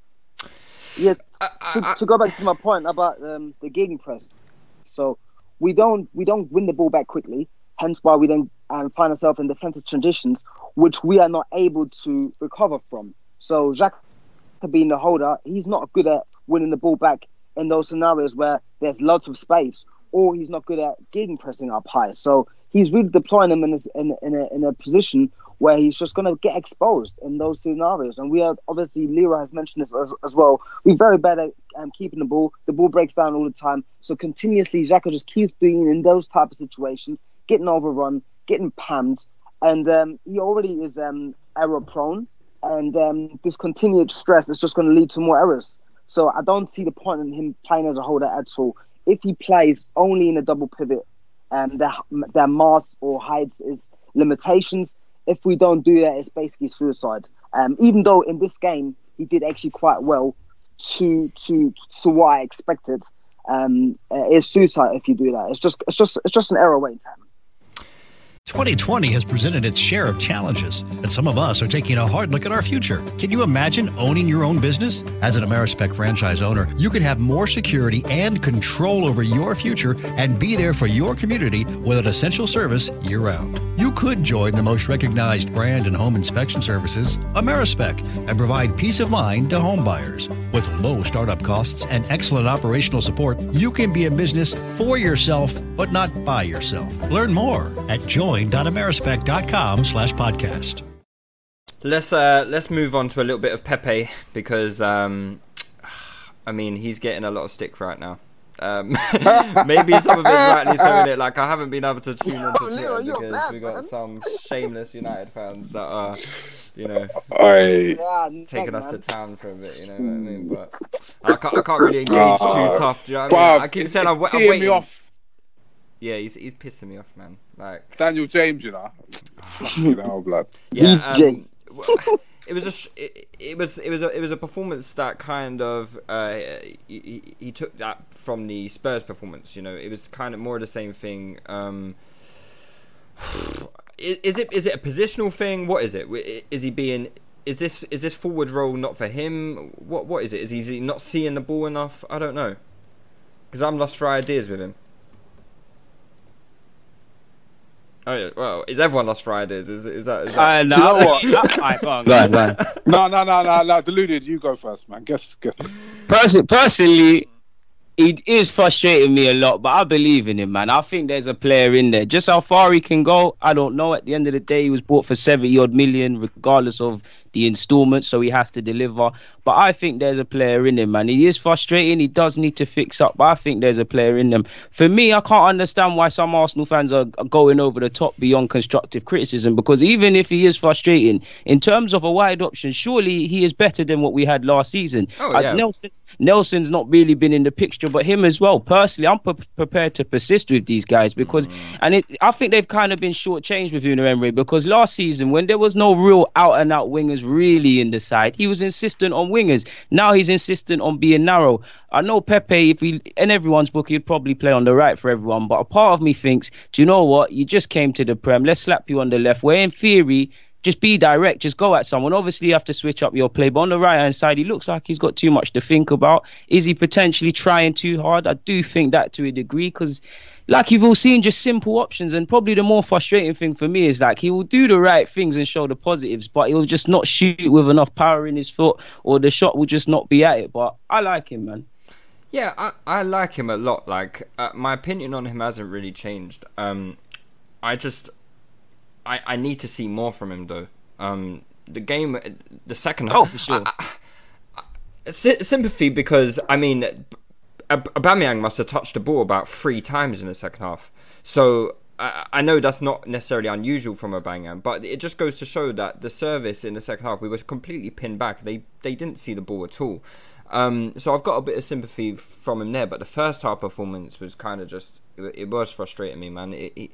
Yeah, to, to go back to my point about um, the press. So we don't we don't win the ball back quickly. Hence why we then um, find ourselves in defensive transitions, which we are not able to recover from. So Xhaka being the holder, he's not good at winning the ball back in those scenarios where there's lots of space or he's not good at getting pressing up high. So he's really deploying him in a, in, in, a, in a position where he's just going to get exposed in those scenarios. And we are obviously, Lira has mentioned this as, as well. We're very bad at um, keeping the ball. The ball breaks down all the time. So continuously, Xhaka just keeps being in those type of situations, getting overrun, getting pammed. And um, he already is um, error prone. And um, this continued stress is just going to lead to more errors. So I don't see the point in him playing as a holder at all if he plays only in a double pivot, um, that masks or hides his limitations. If we don't do that, it's basically suicide. Um, even though in this game he did actually quite well to to to what I expected. Um, uh, it's suicide if you do that. It's just it's just it's just an error waiting to happen. 2020 has presented its share of challenges, and some of us are taking a hard look at our future. Can you imagine owning your own business? As an Amerispec franchise owner, you can have more security and control over your future and be there for your community with an essential service year round. You could join the most recognized brand in home inspection services, Amerispec, and provide peace of mind to home buyers. With low startup costs and excellent operational support, you can be a business for yourself, but not by yourself. Learn more at join join.amerispec.com slash podcast. Let's uh, let's move on to a little bit of Pepe because um, I mean he's getting a lot of stick right now. Um, maybe some of it's rightly so in it. Like I haven't been able to tune into Twitter because we got some shameless United fans that are, you know, taking us to town for a bit. You know what I mean? But I can't, I can't really engage too tough. Do you know what I mean? I keep saying I'm, I'm waiting. off yeah, he's he's pissing me off, man. Like Daniel James, you know, you know, blood. Yeah, um, it was a it, it, was it was a it was a performance that kind of uh, he, he, took that from the Spurs performance. You know, it was kind of more of the same thing. Um, is, is it is it a positional thing? What is it? Is he being is this is this forward role not for him? What what is it? Is he not seeing the ball enough? I don't know. Because I'm lost for ideas with him. Oh yeah, well, is everyone lost Fridays? Is is that? Is that... Uh, no, you know what? go on, go on. no, no, no, no, no. Deluded, you go first, man. Guess, guess. Person, personally, it is frustrating me a lot, but I believe in him, man. I think there's a player in there. Just how far he can go, I don't know. At the end of the day, he was bought for seventy odd million, regardless of the installments, so he has to deliver. But I think there's a player in him, man. He is frustrating. He does need to fix up, but I think there's a player in them. For me, I can't understand why some Arsenal fans are going over the top beyond constructive criticism because even if he is frustrating, in terms of a wide option, surely he is better than what we had last season. Oh, yeah. Uh, Nelson, Nelson's not really been in the picture, but him as well. Personally, I'm pre- prepared to persist with these guys because, mm. and it, I think they've kind of been shortchanged with Unai Emery because last season when there was no real out and out wingers really in the side. He was insistent on wingers. Now he's insistent on being narrow. I know Pepe, if he in everyone's book, he'd probably play on the right for everyone. But a part of me thinks, do you know what? You just came to the Prem. Let's slap you on the left. Where in theory, just be direct, just go at someone. Obviously, you have to switch up your play, but on the right hand side, he looks like he's got too much to think about. Is he potentially trying too hard? I do think that to a degree because like you've all seen, just simple options. And probably the more frustrating thing for me is like he will do the right things and show the positives, but he'll just not shoot with enough power in his foot, or the shot will just not be at it. But I like him, man. Yeah, I, I like him a lot. Like uh, my opinion on him hasn't really changed. Um, I just I I need to see more from him though. Um, the game, the second half. Oh, for sure. I, sy- sympathy because I mean, Aubameyang must have touched the ball about three times in the second half. So I, I know that's not necessarily unusual from Aubameyang, but it just goes to show that the service in the second half we were completely pinned back. They they didn't see the ball at all. Um, so I've got a bit of sympathy from him there, but the first half performance was kind of just it, it was frustrating me, man. It, it,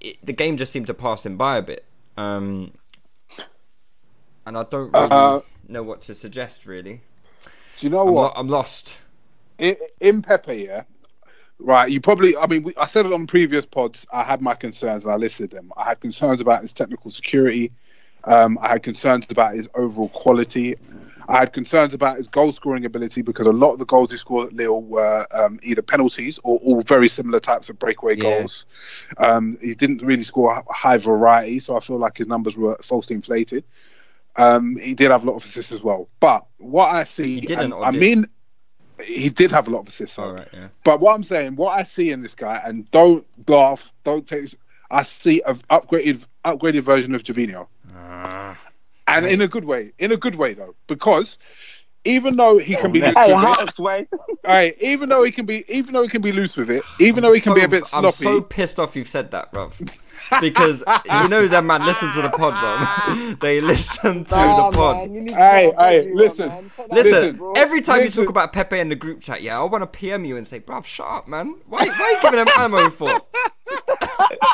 it, the game just seemed to pass him by a bit, um, and I don't really Uh, know what to suggest. Really, Do you know I'm, what? lo- I'm lost. In, in Pepe, yeah, right. You probably, I mean, we, I said it on previous pods. I had my concerns, and I listed them. I had concerns about his technical security. Um, I had concerns about his overall quality. I had concerns about his goal scoring ability because a lot of the goals he scored at Lille were um, either penalties or all very similar types of breakaway Yeah. goals. Um, he didn't really score a high variety, so I feel like his numbers were falsely inflated. Um, he did have a lot of assists as well. But what I see, He didn't, I mean, he did have a lot of assists. so- All right, yeah. But what I'm saying, what I see in this guy, and don't laugh, don't take. this- I see an upgraded, upgraded version of Gervinho, ah. and in a good way, in a good way though, because even though he can be oh, loose Hey, with it, houseway. Alright, even though he can be, even though he can be loose with it, even though he can be a bit sloppy. I'm so pissed off you've said that, bruv. Because you know that man listen to the pod, bro. they listen to Nah, the pod. man, to Hey, hey, everyone, listen. man. Talk Listen, bro. every time you talk about Pepe in the group chat, yeah, I want to PM you and say, bruv, shut up, man. Why, why are you giving them ammo for?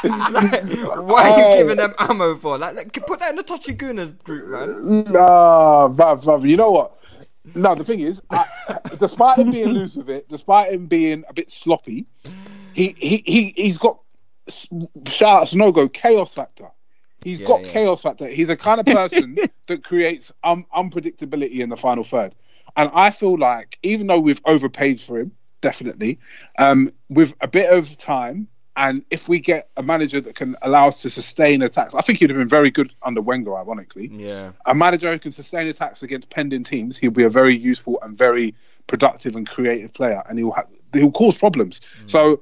like, why are you Hey. giving them ammo for? Like, like, put that in the Touchy Gooners group, man. Nah, Vav, Vav, you know what? No, the thing is, I, despite him being loose with it, despite him being a bit sloppy, he he, he he's got shout out Snogo chaos factor. He's Yeah, got yeah. chaos factor. He's a kind of person that creates um, unpredictability in the final third. And I feel like even though we've overpaid for him, definitely, um, with a bit of time, and if we get a manager that can allow us to sustain attacks, I think he'd have been very good under Wenger, ironically Yeah. a manager who can sustain attacks against pending teams, he'll be a very useful and very productive and creative player, and he'll ha- he'll cause problems. So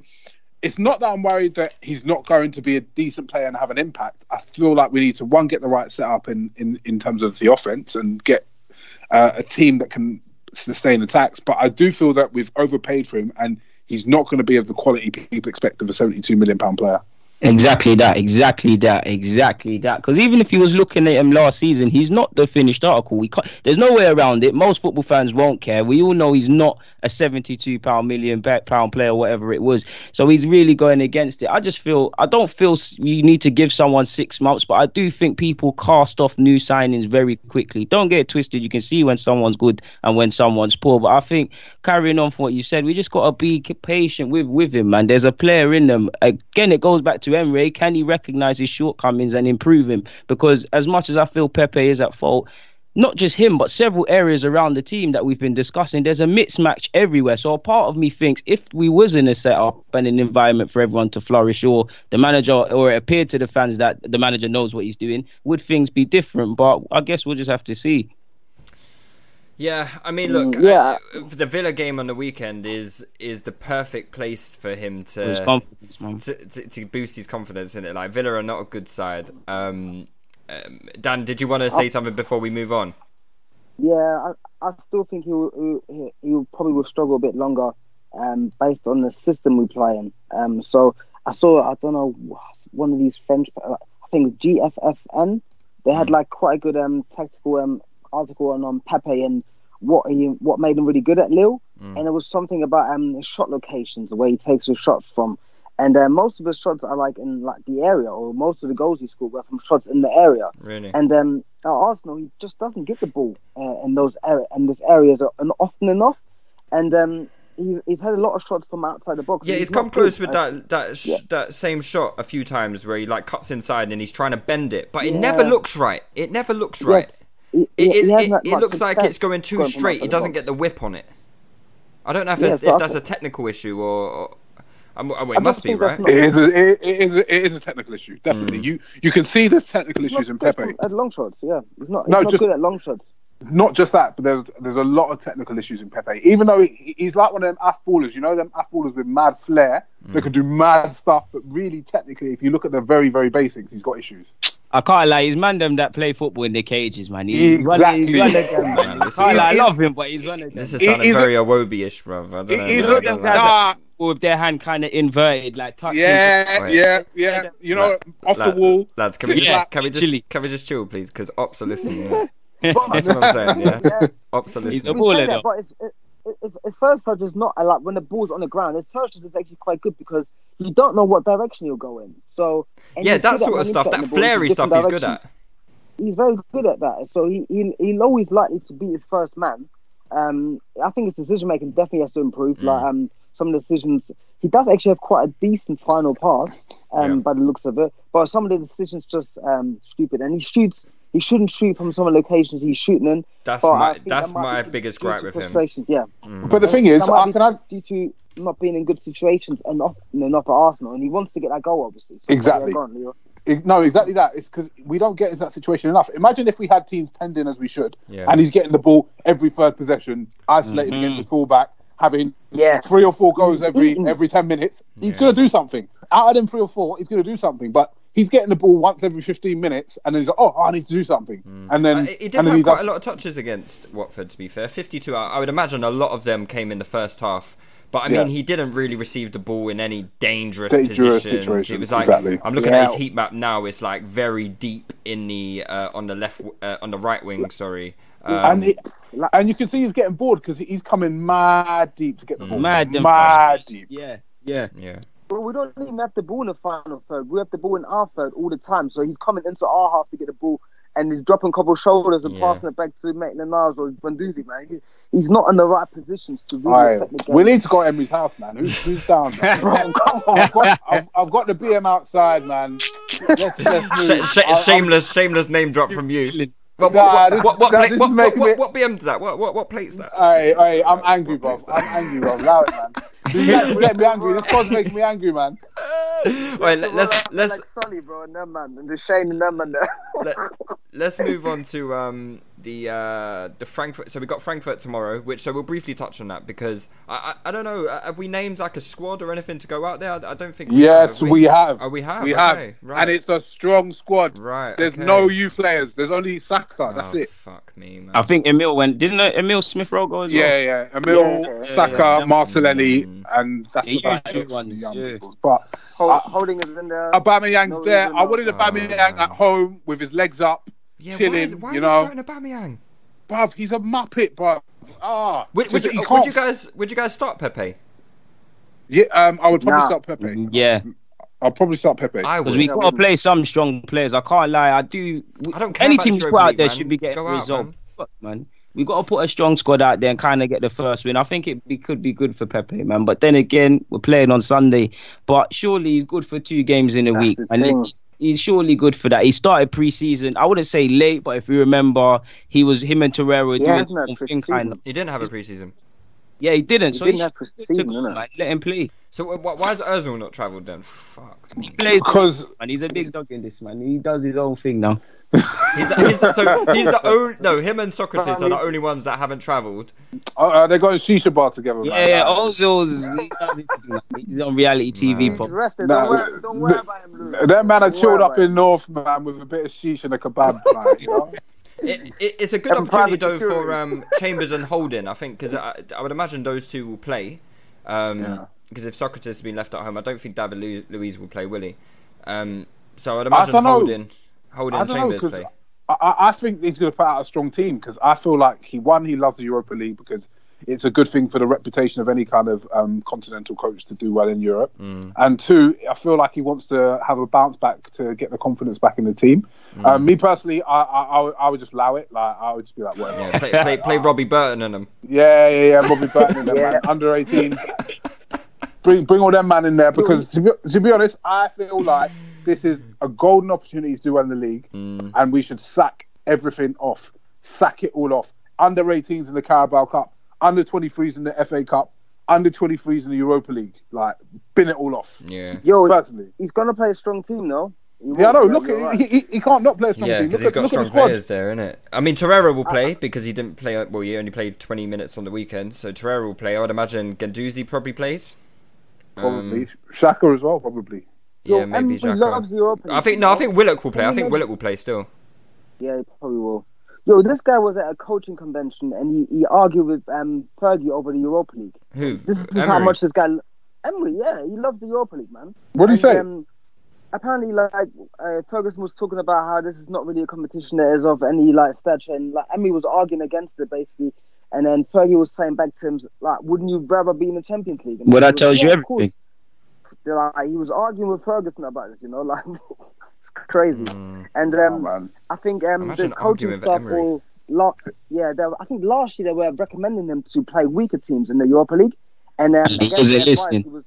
it's not that I'm worried that he's not going to be a decent player and have an impact. I feel like we need to one get the right setup in in, in terms of the offense and get uh, a team that can sustain attacks. But I do feel that we've overpaid for him, and he's not going to be of the quality people expect of a 72 million pound player. Exactly that, exactly that, exactly that. Because even if he was looking at him last season, he's not the finished article. We can't, there's no way around it. Most football fans won't care. We all know he's not a 72 pound million pound player, whatever it was. So he's really going against it. I just feel I don't feel you need to give someone six months, but I do think people cast off new signings very quickly. Don't get twisted. You can see when someone's good and when someone's poor. But I think carrying on from what you said, we just got to be patient with with him, man. There's a player in them. Again, it goes back to Emery. Can he recognize his shortcomings and improve him? Because as much as I feel Pepe is at fault, not just him, but several areas around the team that we've been discussing, there's a mismatch everywhere. So a part of me thinks if we was in a setup and an environment for everyone to flourish, or the manager, or it appeared to the fans that the manager knows what he's doing, would things be different? But I guess we'll just have to see. Yeah, I mean, look, Mm, yeah. uh, the Villa game on the weekend is is the perfect place for him to His confidence, man. to, to, to boost his confidence in it. Like Villa are not a good side. Um, um, Dan, did you want to say something before we move on? Yeah, I, I still think he will, he, he will probably will struggle a bit longer, um, based on the system we play in. Um, so I saw I don't know one of these French, I think GFFN. They had like quite a good um tactical um article on on Pepe and what he what made him really good at Lille, and it was something about um his shot locations, where he takes his shots from. And uh, most of his shots are like in like the area, or most of the goals he scored were from shots in the area. Really? And um, at Arsenal, he just doesn't get the ball uh, in those area in those areas uh, and often enough. And um, he's, he's had a lot of shots from outside the box. Yeah, and he's come close good. with that that sh- yeah. that same shot a few times where he like cuts inside and he's trying to bend it, but it Yeah. never looks right. It never looks right. Yes. He- It, he- it, it, it looks like it's going too going straight. outside He doesn't box. get the whip on it. I don't know if, Yeah, it's, so if I that's a technical issue or. or um, oh, I it don't must be right. not- It is, a, it, it is, a, it is a technical issue, Mm. definitely. You you can see there's technical He's issues in Pepe. at long shots. Yeah, he's not. He's No, not just- good at long shots. Not just that, but there's there's a lot of technical issues in Pepe. Even though he, he's like one of them ath ballers, you know, them ath ballers with mad flair. They mm. can do mad stuff, but really, technically, if you look at the very, very basics, he's got issues. I can't lie, he's man them that play football in the cages, man. He's one of- he's Exactly. one them, man. Man, I can't lie, I love him, but he's one of them. This is He- sounding he's a- very Iwobi-ish, bruv. I don't know. he's I a- don't them guys with their hand kind of inverted, like touching. yeah, Wait. yeah, yeah. You know, off the wall. Lads, can we Yeah, just can we just literally. can we just chill, please? Because ops are listening. Yeah? That's what I'm saying. Yeah, Yeah. ops He's a baller, that, but it's, it, it's, it's first touch is not like when the ball's on the ground. His first touch is actually quite good because you don't know what direction you'll go in. So Yeah, that sort of stuff, that the flary stuff, he's good at. He's very good at that. So he, he he'll always likely to be his first man. Um, I think his decision making definitely has to improve. Like Mm. um, some of the decisions he does actually have quite a decent final pass. Um, Yeah. by the looks of it, but some of the decisions just um stupid. And he shoots. He shouldn't shoot from some of the locations he's shooting in. That's but my that's that my be biggest due gripe to with him. frustrations, Yeah, But the thing is, I can I, due to not being in good situations and not, you know, not for Arsenal, and he wants to get that goal, obviously. So, Exactly. on, No, exactly that. It's because we don't get into that situation enough. Imagine if we had teams pending as we should, Yeah. and he's getting the ball every third possession, isolated Mhm. against the fullback, having Yeah. three or four goals every every ten minutes. He's Yeah. gonna do something. Out of them three or four, he's gonna do something. But he's getting the ball once every fifteen minutes, and then he's like, "Oh, I need to do something," and then Uh, he did and then have he quite does. a lot of touches against Watford. To be fair, fifty-two. I, I would imagine a lot of them came in the first half. But I Yeah. mean, he didn't really receive the ball in any dangerous, Dangerous positions. It was like exactly. I'm looking Yeah. at his heat map now. It's like very deep in the uh, on the left uh, on the right wing. Sorry. Um, and he, and you can see he's getting bored because he's coming mad deep to get the ball. Mad them mad deep. Yeah, yeah. yeah. But we don't even have the ball in the final third. We have the ball in our third all the time. So he's coming into our half to get the ball, and he's dropping a couple of shoulders and Yeah. passing it back to Maitland Niles or Guendouzi, man. He, he's not in the right positions to really Aye. affect the game. We need to go to Emery's house, man. Who's, who's down? man? I've, got, I've, I've got the BM outside, man. Let's, let's Sh- move. sh- I- I'm- shameless, shameless name drop from you. What, Nah, what, this- what, what, nah, plate- this what, what, me- what BM's that? What, what, what plate's that? Hey, hey, I'm angry, What bro. I'm angry, bro. Allow it, man. You let, you let me angry. This pod's making me angry, man. Wait, let, let's let's like Sonny, bro, and them man, and the Shane and them man let, let's move on to um, the uh, the Frankfurt. So we got Frankfurt tomorrow, which so we'll briefly touch on that because I I, I don't know. uh, Have we named like a squad or anything to go out there? I, I don't think. we Yes, have, we have. Oh, we have. We okay, have. Right. And it's a strong squad. right. There's okay. no youth players. There's only Saka. That's Oh, it. Fuck me, man. I think Emil went. Didn't uh, Emil Smith Rowe go as well? Yeah, yeah. Emil, Yeah, yeah, Saka, yeah. Martinelli, Mm. And that's The about usual it ones, young yeah. people. But Hold, Uh, holding is in there. Aubameyang's No there. reason I wanted Aubameyang Oh. at home with his legs up, yeah, chilling. why is, why you is know, he starting Aubameyang? bruv, he's a muppet, bruv. Ah, Would, would, you, would you guys would you guys start Pepe? Yeah, um, I would probably Nah. start Pepe. Yeah, I'll probably start Pepe. I would. because we Yeah, got to play some strong players. I can't lie. I do. I don't care Any team this we put out League, there man. should be getting Go out, results. man. Fuck, man. We got to put a strong squad out there and kind of get the first win. I think it be, could be good for Pepe, man. But then again, we're playing on Sunday. But surely he's good for two games in a That's week. And he's, he's surely good for that. He started pre-season. I wouldn't say late, but if you remember, he was him and Torreira were doing isn't that their own thing, kind of. He didn't have a preseason. Yeah, he didn't. He so didn't he have pre-season, took him, innit? Let him play. So wh- why has Özil not travelled then? Fuck. He plays Because and he's a big dog in this man. He does his own thing now. He's the, he's the, so he's the only no. Him and Sokratis are the only ones that haven't travelled. uh, uh, they're going shisha bar together. Yeah, man. yeah. Ozil's he does his thing, man. He's on reality TV. He's pop. rested. Nah, Don't, worry, don't worry about him, Lou. Them man are Don't chilled up in North, man, with a bit of shisha and a kebab. like, you know? It, it, it's a good And opportunity though for um, Chambers and Holding, I think, because I, I would imagine those two will play. Um, Because if Sokratis has been left at home, I don't think David Lu- Luiz will play, will he? Um, so I'd imagine know. Holding, and don't know Chambers play. I, I I think he's going to put out a strong team because I feel like he won. he loves the Europa League because it's a good thing for the reputation of any kind of um, continental coach to do well in Europe, Mm. and two, I feel like he wants to have a bounce back to get the confidence back in the team. Mm. Um, me personally, I, I I would- I would just allow it. Like I would just be like, whatever. Yeah, play, play, play Robbie Burton and them. Yeah, yeah, yeah. Bobby Burton and them, Yeah. man. Under 18. Bring, bring all them man in there because to be, to be honest, I feel like this is a golden opportunity to do well in the league, Mm. and we should sack everything off, sack it all off. Under 18s in the Carabao Cup, under 23s in the FA Cup, under 23s in the Europa League. Like, bin it all off. Yeah. Yo, Personally, he's gonna play a strong team though. Yeah, I know. Look, right. he, he, he can't not play a strong Yeah, team. because Look he's at, got look strong the squad. players there, innit? I mean, Torreira will play because he didn't play. Well, he only played 20 minutes on the weekend, so Torreira will play. I would imagine Guendouzi probably plays. Probably Um, Xhaka as well. Probably. yeah, Yo, maybe Emery loves Xhaka. the Europa I think you no. I think Willock will play. I think imagine- Willock will play still. Yeah, he probably will. Yo, this guy was at a coaching convention and he, he argued with um, Fergie over the Europa League. Who? This is how much this guy. Emery, yeah, he loved the Europa League, man. What did he say? Um, apparently, like uh, Ferguson was talking about how this is not really a competition that is of any like stature, and like Emery was arguing against it basically. And then Fergie was saying back to him, like, "Wouldn't you rather be in the Champions League?" And Well, that was tells you "Yeah, of everything. Like, he was arguing with Ferguson about this, you know, like it's crazy. Mm. And Oh, um, man. I think um, Imagine the coaching staff Emery. all, yeah, they, I think last year they were recommending them to play weaker teams in the Europa League, and um, because they're their advice, listening. he was,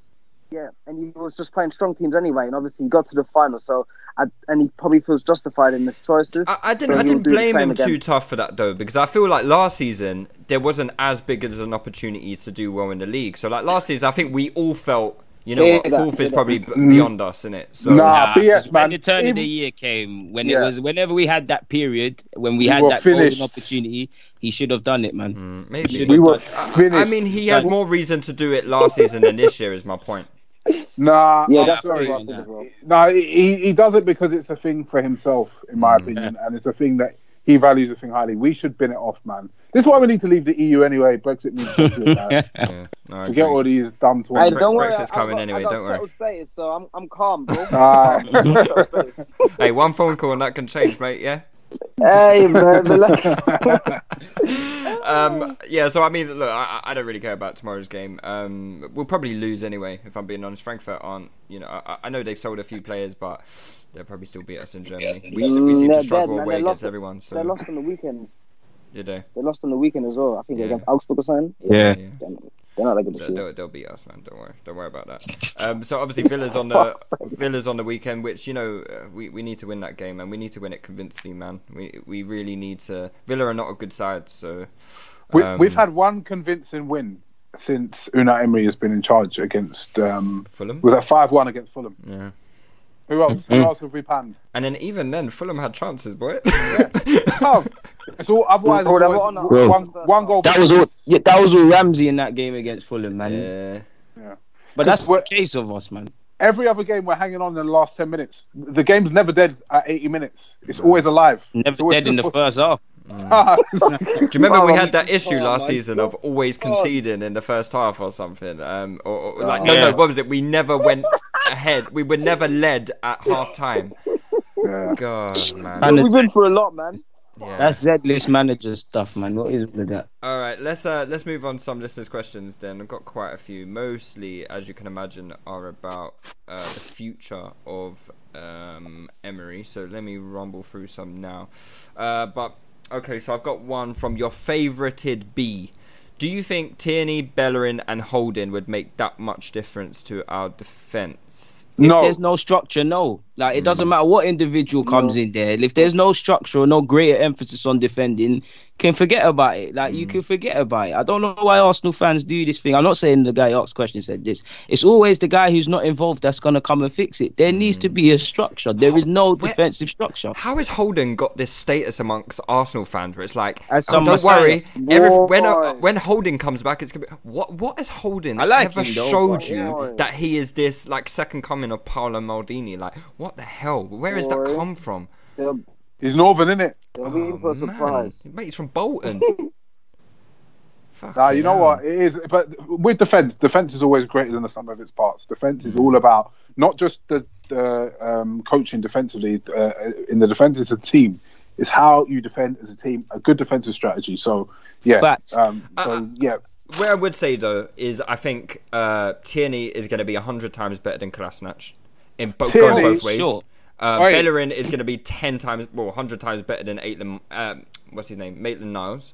yeah, and he was just playing strong teams anyway, and obviously he got to the final, so I, and he probably feels justified in his choices. I, I didn't. so I didn't blame him again. too tough for that though, because I feel like last season there wasn't as big as an opportunity to do well in the league. So like last season, I think we all felt, you know, what, fourth is probably b- beyond us, isn't it? So Nah, BS, 'cause man. When the turn of the year came, when Yeah. it was, whenever we had that period, when we We had that finished. golden opportunity, he should have done it, man. Mm, maybe. We were done- I- I, mean, he has more reason to do it last season than this year. Is my point. Nah, Yeah, that's sorry. what I think as well. No, he, he does it because it's a thing for himself, in my opinion, and it's a thing that he values the thing highly. We should bin it off, man. This is why we need to leave the EU anyway. Brexit means Brexit, man. Yeah, no, I Forget agree. all these dumb Hey, twats. don't worry, Brexit's I- I coming got- anyway, don't worry. settled status, so I'm I'm calm, bro. Settled status. Hey, one phone call and that can change, mate. Yeah. hey man, relax. Um, yeah, so I mean, look, I, I don't really care about tomorrow's game. Um, we'll probably lose anyway, if I'm being honest. Frankfurt aren't, you know, I, I know they've sold a few players, but they'll probably still beat us in Germany. We, we seem they're to struggle dead, away against lost- everyone. They So lost on the weekend. you know, They lost on the weekend as well. I think Yeah. against Augsburg or something. Yeah. yeah. They're not, they're not that good this They'll, they'll, they'll beat us, man. Don't worry. Don't worry about that. Um, so obviously Villa's on the Villa's on the weekend, which you know uh, we, we need to win that game, and we need to win it convincingly, man. We we really need to. Villa are not a good side, so We, um, we've had one convincing win since Unai Emery has been in charge against. Um, Fulham. was that five one against Fulham? Yeah. Who else? Who else have we panned? Mm-hmm. And then even then, Fulham had chances, boy. Oh, it's all otherwise. Bro, it's they on one, one, one goal. That was all. Yeah, that was all Ramsey in that game against Fulham, man. yeah. yeah. But that's the we're- case of us, man. Every other game we're hanging on in the last ten minutes. The game's never dead at eighty minutes. It's always alive. It's Never always dead in the first half. Do you remember we Oh, had that issue last season of always conceding in the first half or something? Um, or, or like Oh. no, Yeah. no, what was it? We never went ahead. We were never led at half time. Yeah. God, man. And We've been for a lot, man. Yeah. that's Z-list manager stuff, man. What is with that? All right, let's uh, let's move on to some listeners' questions. Then I've got quite a few. Mostly, as you can imagine, are about uh, the future of um, Emery. So let me rumble through some now. Uh, but okay, so I've got one from your favorited B. Do you think Tierney, Bellerin, and Holding would make that much difference to our defense? If No. there's no structure, no. Like it hmm. doesn't matter what individual comes in there. If there's no structure or no greater emphasis on defending, can forget about it. Like you hmm. can forget about it. I don't know why Arsenal fans do this thing. I'm not saying the guy who asked question said this. It's always the guy who's not involved that's gonna come and fix it. There needs to hmm. be a structure. There is no Where- defensive structure. How has Holding got this status amongst Arsenal fans where it's like, As oh, don't worry, every, when uh, when Holding comes back, it's gonna be what what has Holding I like ever him, showed you Boy. that he is this like second coming of Paolo Maldini? Like, what the hell? Where has that come from? They'll, He's northern, isn't it? they'll be for a surprise. Oh, mate, he's from Bolton. Fuck Nah, you know what? It is, but with defense, defense is always greater than the sum of its parts. Defense is all about not just the, the um, coaching defensively. Uh, in the defense, it's a team. It's how you defend as a team. A good defensive strategy. So, yeah. Facts. Um, so Uh, yeah. Where I would say though is I think uh, Tierney is going to be hundred times better than Kolasinac in both going both ways. sure. Uh, Oi. Bellerin is going to be ten times, well, hundred times better than Aitland. Um, what's his name? Maitland Niles.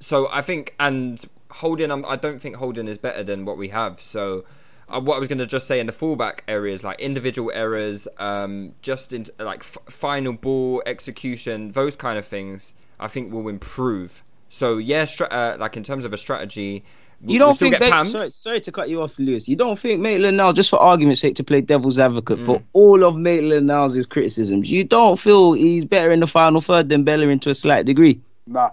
So I think, and Holding, um, I don't think Holding is better than what we have. So uh, what I was going to just say in the fullback areas, like individual errors, um, just in like f- final ball execution, those kind of things, I think will improve. So yeah, stra- uh, like in terms of a strategy, we- You don't think get Ma- pammed. sorry, sorry to cut you off, Lewis. You don't think Maitland Niles, just for argument's sake, to play devil's advocate Mm. for all of Maitland Niles' criticisms, you don't feel he's better in the final third than Bellerin to a slight degree? Nah.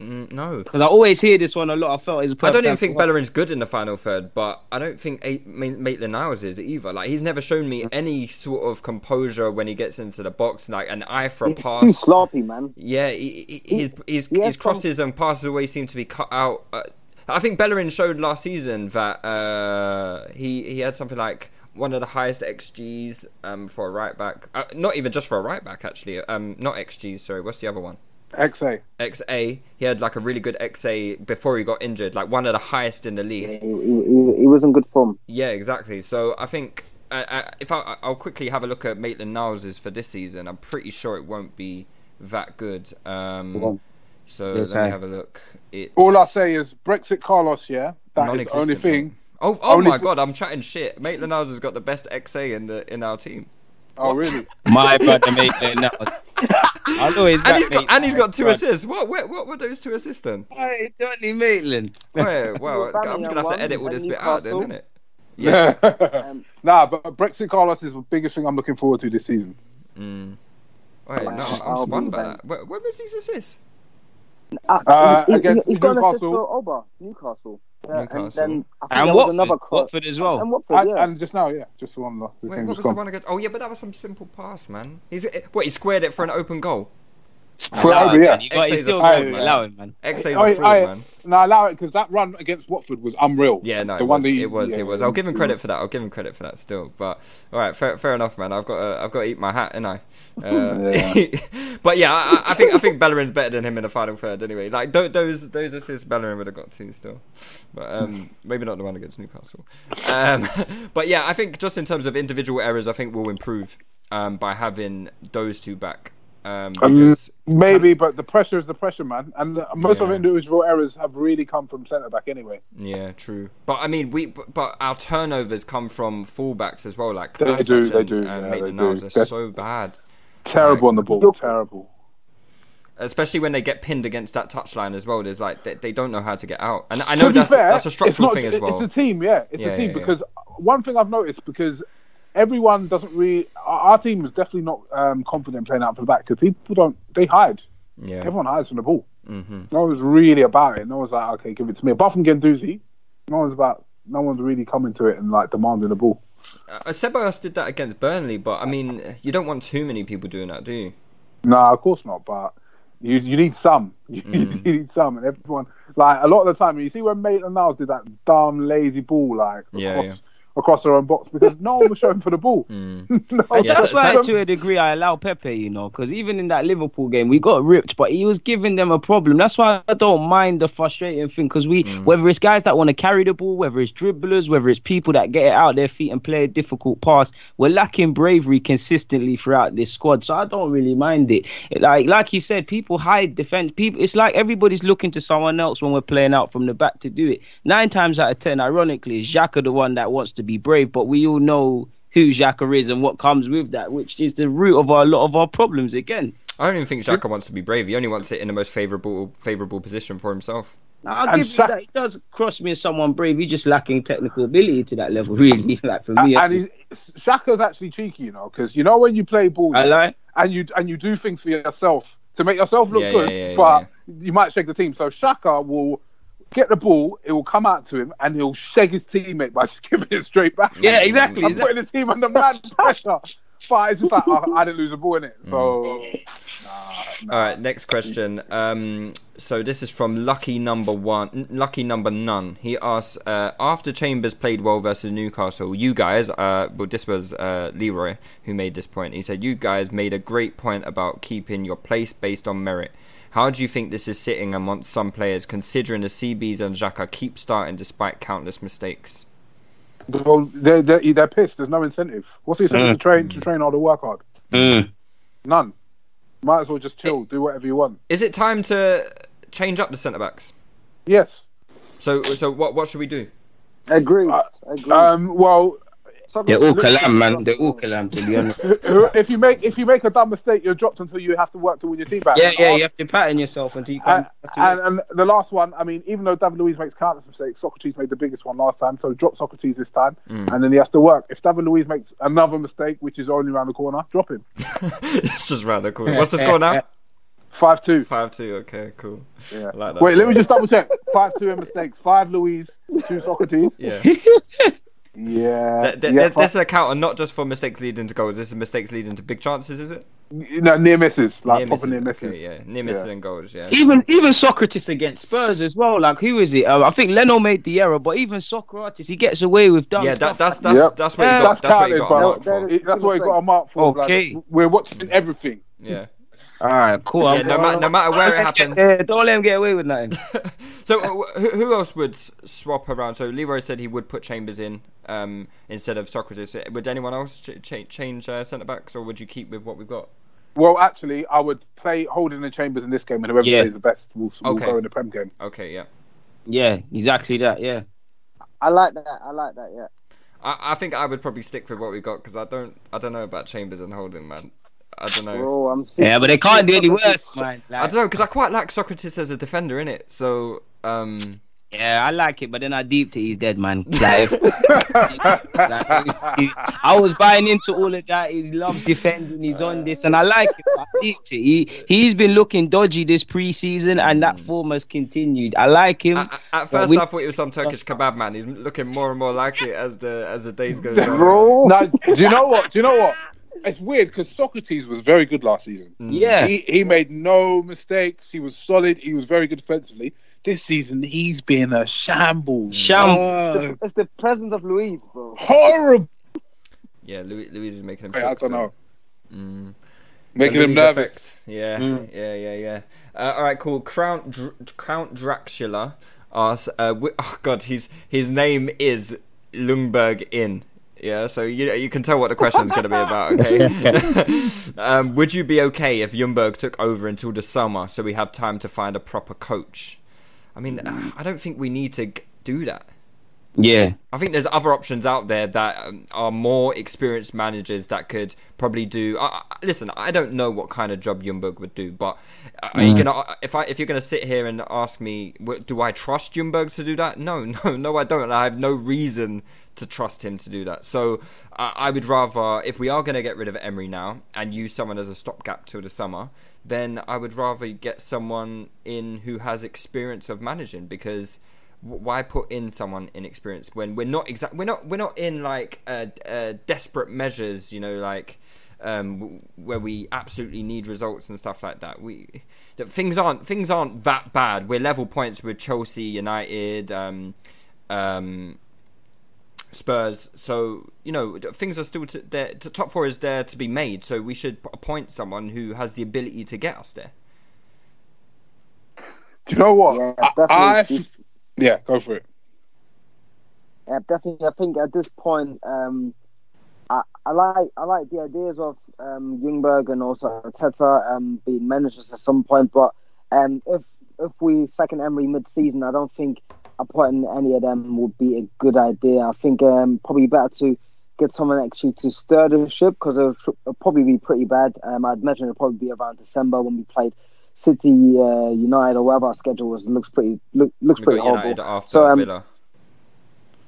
Mm, no. Because I always hear this one a lot. I felt it's. I don't even think Bellerin's good in the final third, but I don't think A- Ma- Maitland Niles is either. Like he's never shown me any sort of composure when he gets into the box, like an eye for a He's pass. too sloppy, man. Yeah, he, he, his his, he his crosses and passes away seem to be cut out. Uh, I think Bellerin showed last season that uh, he he had something like one of the highest xGs um, for a right back. Uh, not even just for a right back, actually. Um, not xGs. Sorry, what's the other one? XA. XA. He had like a really good XA before he got injured, like one of the highest in the league. He, he, he was in good form. Yeah, exactly. So I think uh, uh, if I, I'll quickly have a look at Maitland Niles' for this season, I'm pretty sure it won't be that good. Um, so Yes, let me I- have a look. It's All I say is Brexit Carlos, yeah? That is the only thing. Oh, oh only my thi- god, I'm chatting shit. Maitland Niles has got the best XA in the in our team. Oh, really? My brother Maitland Niles. I know he's And he's got and he's got two Niles. assists. What what what were those two assists then? Hey, Donny Maitland. Wait, wow, Birmingham I'm just gonna have to edit all this bit out then, Newcastle. innit? Yeah. Um, nah, but Brexit Carlos is the biggest thing I'm looking forward to this season. Mm. Wait, no, I'll I'm be stunned by that. Where, where was these assists? Ah, Uh, he, he, against he's got an assist Newcastle. Oba, Newcastle. Yeah, Newcastle. And, then And there Watford, another cross. Watford as well. And Watford, And, yeah. and just now, yeah, just the one. The Wait, what was just the one against? Oh yeah, but that was some simple pass, man. He's what? He squared it for an open goal. For Allow over, it, yeah. man. You got, he's a still fraud, man. Allow it, man. XA's I, a fraud, I, man. no, allow it because that run against Watford was unreal. Yeah, no, the it one was. that he- it was. yeah, it was. I'll give him credit for that. I'll give him credit for that still. But all right, fair, fair enough, man. I've got. To, I've got to eat my hat, and I. Uh, but yeah, I, I think I think Bellerin's better than him in the final third. Anyway, like tho- those those assists Bellerin would have got two still, but um, maybe not the one against Newcastle. Um, but yeah, I think just in terms of individual errors, I think we'll improve um, by having those two back. Um, Um, because maybe, but the pressure is the pressure, man. And the, most of individual errors have really come from centre back anyway. Yeah, true. But I mean, we but, but our turnovers come from fullbacks as well. Like They do, they do, And yeah, they do. That's- so bad, Terrible Like- on the ball. Terrible. especially when they get pinned against that touchline as well. There's like they, they don't know how to get out, and I know that's fair, that's a structural not, thing as well. it's the team, yeah. It's Yeah, the team yeah, yeah. because one thing I've noticed because everyone doesn't really. Our our team is definitely not um, confident playing out for the back because people don't. They hide. Yeah. Everyone hides from the ball. Mm-hmm. No one's really about it. No one's like, okay, give it to me. Apart from Guendouzi, no one's about. No one's really coming to it and like demanding the ball. Uh, Ceballos did that against Burnley, but I mean, you don't want too many people doing that, do you? No, of course not. But you you need some. You Mm. need some, and everyone like a lot of the time. You see when Maitland Niles did that dumb lazy ball like Yeah, yeah. Across their own box because no one was showing for the ball. Mm. no, Yeah, that's so- why, so- to a degree, I allow Pepe, you know, because even in that Liverpool game, we got ripped, but he was giving them a problem. That's why I don't mind the frustrating thing, because we, Mm. whether it's guys that want to carry the ball, whether it's dribblers, whether it's people that get it out their feet and play a difficult pass, we're lacking bravery consistently throughout this squad. So I don't really mind it. Like, like you said, people hide defense. People, it's like everybody's looking to someone else when we're playing out from the back to do it. Nine times out of ten, ironically, is Xhaka the one that wants to be brave, but we all know who Xhaka is and what comes with that, which is the root of our, a lot of our problems again. I don't even think Xhaka wants to be brave. He only wants it in the most favourable favourable position for himself. Now, I'll And give you that. He does cross me as someone brave. He's just lacking technical ability to that level, really. like for me, and he's, Xhaka's actually cheeky, you know, because you know when you play ball I lie. and you and you do things for yourself to make yourself look Yeah, good, yeah, yeah, but you might shake the team. So Xhaka will get the ball, it will come out to him, and he'll shake his teammate by just giving it straight back. Yeah, exactly. I'm putting the team under mad pressure. But it's just like oh, I didn't lose a ball in it, so All right, next question. Um, so this is from Lucky Number One, Lucky Number None. He asks, uh, after Chambers played well versus Newcastle, you guys, uh, well, this was uh, Leroy who made this point. He said, "You guys made a great point about keeping your place based on merit. How do you think this is sitting amongst some players, considering the CBs and Xhaka keep starting despite countless mistakes?" well, they're, they're they're pissed. There's no incentive. What's the incentive Mm. to train to train hard or work hard? Mm. None. Might as well just chill, do whatever you want. Is it time to change up the centre backs? Yes. So, so what what should we do? Agreed. Uh, Agreed. Um, well, They're all calam, man. They're all calam, to be honest. if you make if you make a dumb mistake, you're dropped until you have to work to win your team back. Yeah, yeah, you have to pattern yourself until you And, can. and, and the last one, I mean, even though David Luiz makes countless mistakes, Sokratis made the biggest one last time, so drop Sokratis this time, Mm. and then he has to work. If David Luiz makes another mistake, which is only around the corner, drop him. it's just round the corner. What's the score now? Five two. Five two. Okay, cool. Yeah. Like that Wait, let me just double check. Five two in mistakes. Five Luiz, two Sokratis. Yeah. Yeah. Th- th- yeah th- fi- this is a counter not just for mistakes leading to goals. This is mistakes leading to big chances, is it? no, near misses, like Near proper misses, near misses. okay, yeah, near misses Yeah. and goals. Yeah. Even even Sokratis against Spurs as well. Like who is it? Uh, I think Leno made the error, but even Sokratis, he gets away with dumb Yeah, that, that's that's Yep. that's what you Yeah. got. That's That's what you counted, got a mark for. That's what he got a mark for. like, Okay. we're watching everything. Yeah. All right, cool. Yeah, no, ma- no matter where it happens. Yeah, don't let him get away with nothing. So uh, who, who else would swap around? So Leroy said he would put Chambers in um, instead of Sokratis. Would anyone else ch- ch- change uh, centre backs, or would you keep with what we've got? Well, actually, I would play Holding and Chambers in this game, and whoever Yeah. plays the best will, will Okay. go in the Prem game. Okay, yeah. Yeah, exactly that. Yeah. I like that. I like that. Yeah. I, I think I would probably stick with what we got because I don't I don't know about Chambers and Holding, man. I don't know. Bro, I'm Yeah, but they can't do any worse, man. I don't know because I quite like Sokratis as a defender in it. So um, yeah, I like it, but then I deep to he's dead, man. Like, like, I was buying into all of that. He loves defending. He's on this, and I like it. I deep to he he's been looking dodgy this preseason, and that form has continued. I like him. at, at first we- I thought he was some Turkish kebab man. He's looking more and more like it as the as the days go on. Bro. now, do you know what? Do you know what? It's weird because Sokratis was very good last season. Yeah. He, he made no mistakes. He was solid. He was very good defensively. This season, he's been a shambles. Shambles. Oh, It's the presence of Luiz, bro. horrible. Yeah, Luiz, Luiz is making him. Hey, I don't still. know. Mm. Making him nervous. effect. Yeah, yeah, yeah, yeah. Uh, all right, cool. Count Dr- Count Dracula asks. Uh, wi- oh God, his his name is Ljungberg Inn. Yeah, so you you can tell what the question's going to be about. Okay. um, would you be okay if Ljungberg took over until the summer so we have time to find a proper coach? I mean, uh, I don't think we need to do that. yeah. I think there's other options out there that um, are more experienced managers that could probably do. Uh, listen, I don't know what kind of job Ljungberg would do, but are you gonna if I if you're gonna sit here and ask me, do I trust Ljungberg to do that? No, no, no, I don't. I have no reason to trust him to do that. So uh, I would rather, if we are gonna get rid of Emery now and use someone as a stopgap till the summer, then I would rather get someone in who has experience of managing because why put in someone inexperienced when we're not exact we're not we're not in like uh, uh, desperate measures you know like um, where we absolutely need results and stuff like that we that things aren't things aren't that bad we're level points with Chelsea United um, um, Spurs so you know things are still to, there the top four is there to be made so we should appoint someone who has the ability to get us there Do you know what? Yeah, I, definitely. I f- yeah, go for it. Yeah, definitely. I think at this point, um, I, I like I like the ideas of um, Ljungberg and also Arteta um, being managers at some point. But um, if if we second Emery mid-season, I don't think appointing any of them would be a good idea. I think um, probably better to get someone actually to stir the ship because it'll, it'll probably be pretty bad. Um, I'd imagine it'll probably be around December when we played City, uh, United, or whatever our schedule was. It looks pretty look, looks pretty horrible. So, um,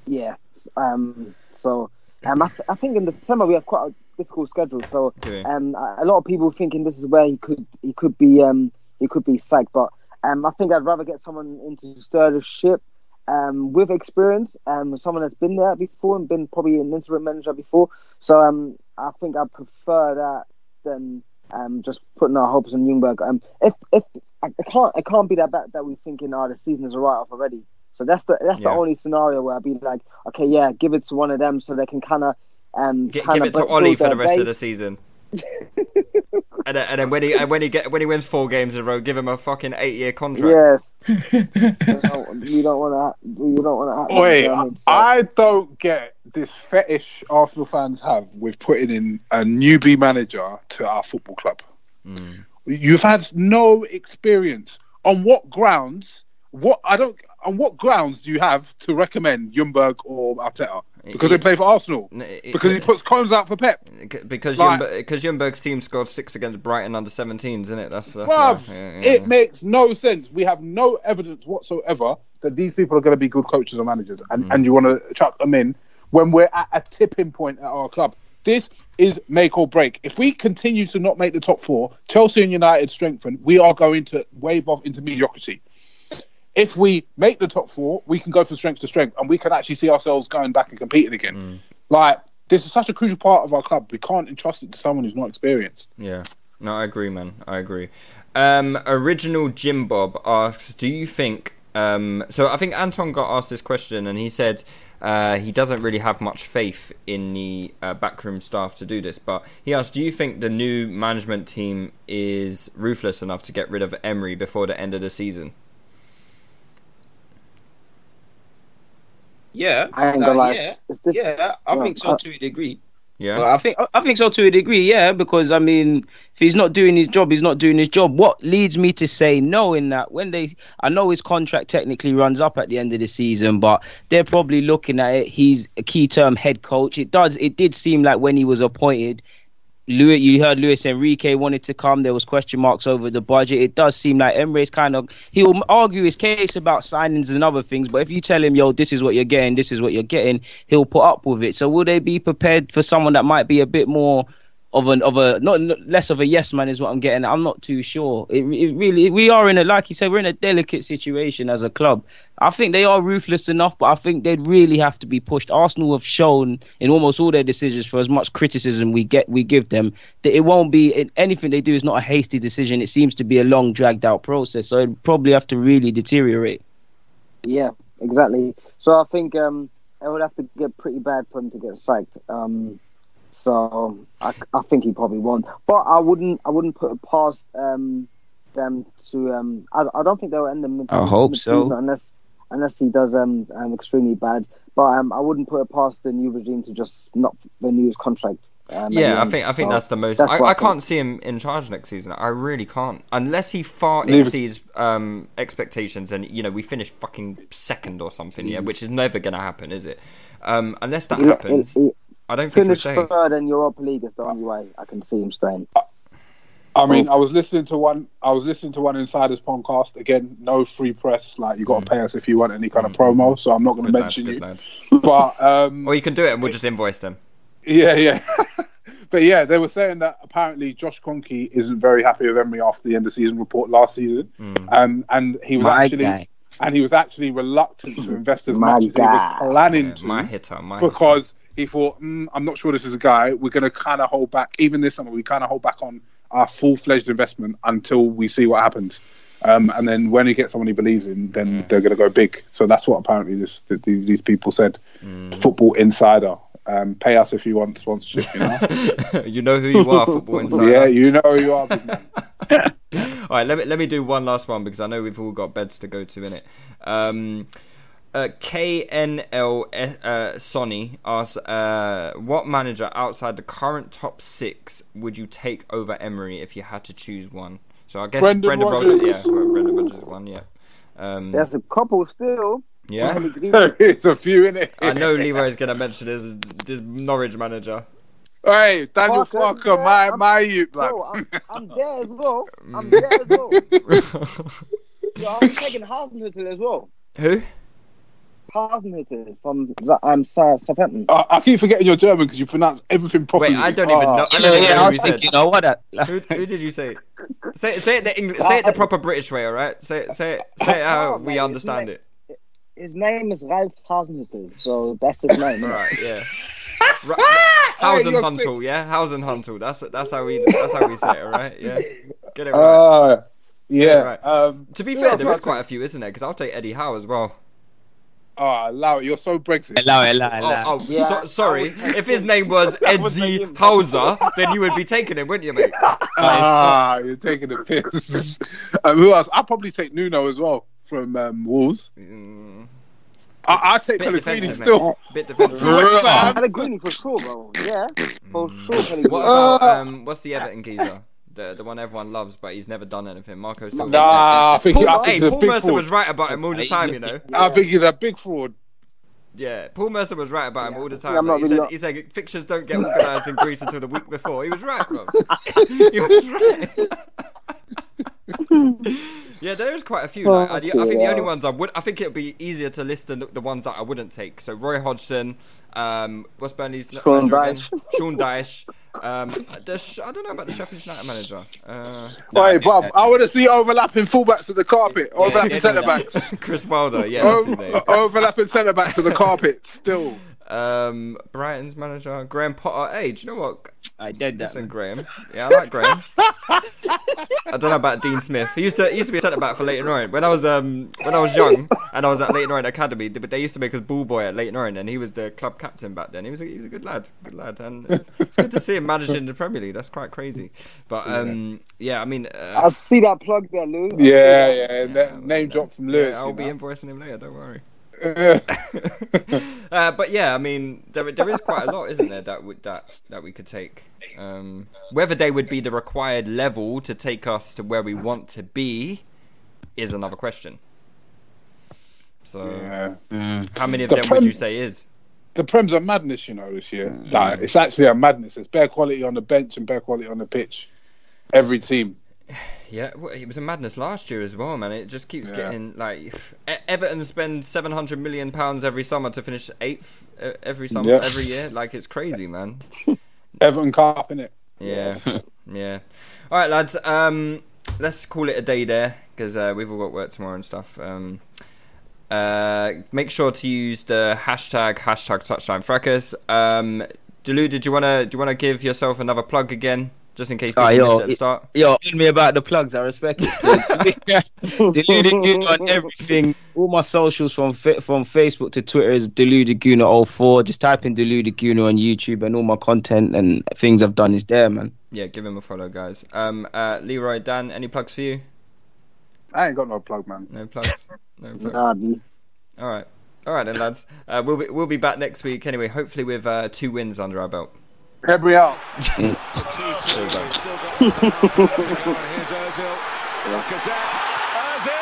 Yeah. Um. So, um, I, th- I think in December we have quite a difficult schedule. So, we? um, a a lot of people thinking this is where he could he could be um he could be sacked. But um, I think I'd rather get someone into stir the ship. Um, with experience, um, someone that's been there before and been probably an interim manager before. So, um, I think I prefer that than um just putting our hopes on Ljungberg. Um, if if I, can't it can't be that bad that we're thinking, oh, the season is a write off already. So that's the that's the only scenario where I'd be like, okay, yeah, give it to one of them so they can kind of um kinda give it to Ollie for the rest of the season. And, then, and then when he and when he get when he wins four games in a row, give him a fucking eight year contract. Yes, you don't, want to. You don't want to. Wait, I, I don't get this fetish Arsenal fans have with putting in a newbie manager to our football club. Hmm. You've had no experience. On what grounds? What I don't. On what grounds do you have to recommend Ljungberg or Arteta? Because they play for Arsenal. it- Because he puts Combs out for Pep. Because Like- Ljungberg, because Ljungberg's team scored six against Brighton under 17s, isn't it? That's, that's Bruv. Yeah, yeah, it yeah. makes no sense. We have no evidence whatsoever that these people are going to be good coaches or managers, and, Mm. and you want to chuck them in when we're at a tipping point at our club. This is make or break. If we continue to not make the top four, Chelsea and United strengthen, we are going to wave off into mediocrity. If we make the top four, we can go from strength to strength, and we can actually see ourselves going back and competing again. Mm. Like this is such a crucial part of our club. We can't entrust it to someone who's not experienced. Yeah. No, I agree, man. I agree. Um, original Jim Bob asks, "Do you think?" Um, so I think Anton got asked this question, and he said uh, he doesn't really have much faith in the uh, backroom staff to do this. But he asked, "Do you think the new management team is ruthless enough to get rid of Emery before the end of the season?" Yeah, I ain't uh, gonna lie. yeah, It's diff- yeah. I Yeah, think so I- to a degree. Yeah. Well, I think I think so to a degree, yeah, because I mean, if he's not doing his job, he's not doing his job. What leads me to say no in that when they, I know his contract technically runs up at the end of the season, but they're probably looking at it. He's a key term head coach. It does. It did seem like when he was appointed, Louis, you heard Luis Enrique wanted to come. There was question marks over the budget. It does seem like Emery's kind of he'll argue his case about signings and other things, but if you tell him, "Yo, this is what you're getting, this is what you're getting," he'll put up with it. So will they be prepared for someone that might be a bit more of an of a not less of a yes man is what I'm getting. I'm not too sure. It, it really we are in a like you said we're in a delicate situation as a club. I think they are ruthless enough, but I think they'd really have to be pushed. Arsenal have shown in almost all their decisions, for as much criticism we get we give them, that it won't be anything they do is not a hasty decision. It seems to be a long dragged out process. So it'd probably have to really deteriorate. Yeah, exactly. So I think um, it would have to get pretty bad for him to get sacked. Um, so I, I think he probably won't. But I wouldn't I wouldn't put it past um, them to um, I, I don't think they'll end them. I hope so. Unless unless he does um, um extremely bad. But um, I wouldn't put it past the new regime to just not renew his contract. Um, Yeah, I think I think So that's the most. that's I, what I can't see him in charge next season. I really can't, unless he far Leave exceeds um, expectations, and you know we finish fucking second or something. Yeah, which is never gonna happen, is it? Um, unless that He- he- happens, he- I don't think he'll Finish stay. third in Europa League is the only way I can see him staying. I mean, I was listening to one. I was listening to one Insiders podcast. Again, no free press. Like you got to pay us if you want any kind of promo. So I'm not going to Good lad, mention good you. lad. But um, Or you can do it, and we'll just invoice them. yeah, yeah. but yeah, they were saying that apparently Josh Kroenke isn't very happy with Emery after the end of season report last season, um, and he was My actually guy. and he was actually reluctant to invest as My much as he was planning Yeah, to. my hitter, my hitter. because he thought, mm, I'm not sure this is a guy. We're going to kind of hold back, even this summer, we kind of hold back on our full fledged investment until we see what happens. Um, and then when he gets someone he believes in, then they're going to go big. So that's what apparently this, th- th- these people said. Football Insider. Um, pay us if you want sponsorship, you know? you know who you are, football insider. yeah, you know who you are. All right, let me let me do one last one because I know we've all got beds to go to in it. Um, uh, KNL uh, Sonny asks, uh, "What manager outside the current top six would you take over Emery if you had to choose one?" So I guess Brendan Brendan Rodgers. Rodgers. Yeah, Brendan Rodgers one. Yeah. Um, There's a couple still. yeah. it's a few in it. I know Leroy's gonna mention his this Norwich manager. Hey, Daniel Fuck, Farke, yeah, my I'm- my youth, like. Bro, I'm, I'm there as well. I'm there as well. Yo, I'm taking Hasenhüttl as well. Who? Hasenhüttl from Z- um, Sa- Southampton. I, I keep forgetting your German because you pronounce everything properly. Wait, I don't even Ah. know. I don't even know I who was he said. thinking, oh, what that? Who, who did you say? Say say it the English, say it the proper British way, all right? Say it- say say how Oh, we mate, understand isn't it. His name is Ralph Hasenhüttl, so that's his name. innit? Right, yeah. Ra- Hey, Hausen you're Huntel, yeah, Hausen Huntel. That's that's how we that's how we say it, right? Yeah, get it right. Uh, yeah. right. Um, to be fair, else there was is quite a few, isn't there? Because I'll take Eddie Howe as well. Oh, allow it. You're so Brexit. Allow it, allow it, Oh, allow it. oh Yeah, so, sorry. If his name was That was Hauser, then you would be taking him, wouldn't you, mate? Ah, you're taking the piss. um, who else? I'll probably take Nuno as well from um, Wolves. I, I take Bit Pellegrini defensive, still. mate. Bit defensive. West Ham. Pellegrini for sure, bro. Yeah, for sure. What about um? What's the Everton geezer? The the one everyone loves, but he's never done anything. Marco Silva. Nah, I think, Paul, I think hey, he's a Paul big Merson fraud. was right about him all the time, you know. I think he's a big fraud. Yeah, Paul Merson was right about him all the time. not He really said, not- he said fixtures don't get organised in Greece until the week before. He was right, bro. he was right. yeah, there is quite a few. Like, I, I think the only ones I would, I think it would be easier to list the, the ones that I wouldn't take. So Roy Hodgson, um, what's Burnley's Sean manager again? Dyche. Sean Dyche. Um, the, I don't know about the Sheffield United manager. Uh, Wait, bruv, I want to see overlapping fullbacks of the carpet, overlapping yeah, centre backs, Chris Wilder, yeah, that's his overlapping centre backs of the carpet. Still, Um, Brighton's manager, Graham Potter. Hey, do you know what? I did that. Listen, Graham. Yeah, I like Graham. I don't know about Dean Smith. He used to he used to be a centre back for Leyton Orient when I was um when I was young and I was at Leyton Orient Academy. But they used to make us ball boy at Leyton Orient, and he was the club captain back then. He was a, he was a good lad, good lad, and it's, it's good to see him managing the Premier League. That's quite crazy. But um yeah, I mean uh, I see that plug there, Lou. yeah, yeah. that name drop from Lewis. yeah, I'll be know. invoicing him later. Don't worry. Uh, but yeah, I mean, there there is quite a lot, isn't there, that would that that we could take. Um, whether they would be the required level to take us to where we want to be is another question. So, Yeah. how many of The them Prem- would you say is? The Prem's a madness, you know, this year. Mm. Like, it's actually a madness. It's bare quality on the bench and bare quality on the pitch. Every team. Yeah, well, it was a madness last year as well, man. It just keeps Yeah. getting like Everton spend seven hundred million pounds every summer to finish eighth every summer, Yeah. every year. Like it's crazy, man. Everton Cup, it. Yeah, yeah. All right, lads. Um, let's call it a day there because uh, we've all got work tomorrow and stuff. Um, uh, make sure to use the hashtag hashtag touchline fracas. Um, Delu, did you wanna do you wanna give yourself another plug again, just in case people Ah, missed yo, it at the start? Yo, on me about the plugs. I respect it. Deluded Gooner on everything. All my socials from from Facebook to Twitter is Deluded Gooner 04. Just type in Deluded Gooner on YouTube, and all my content and things I've done is there, man. Yeah, give him a follow, guys. Um, uh, Leroy, Dan, any plugs for you? I ain't got no plug, man. No plugs. No plugs. Nah, B. All right, all right, then, lads. Uh, we'll be we'll be back next week anyway. Hopefully with uh, two wins under our belt. Ozil.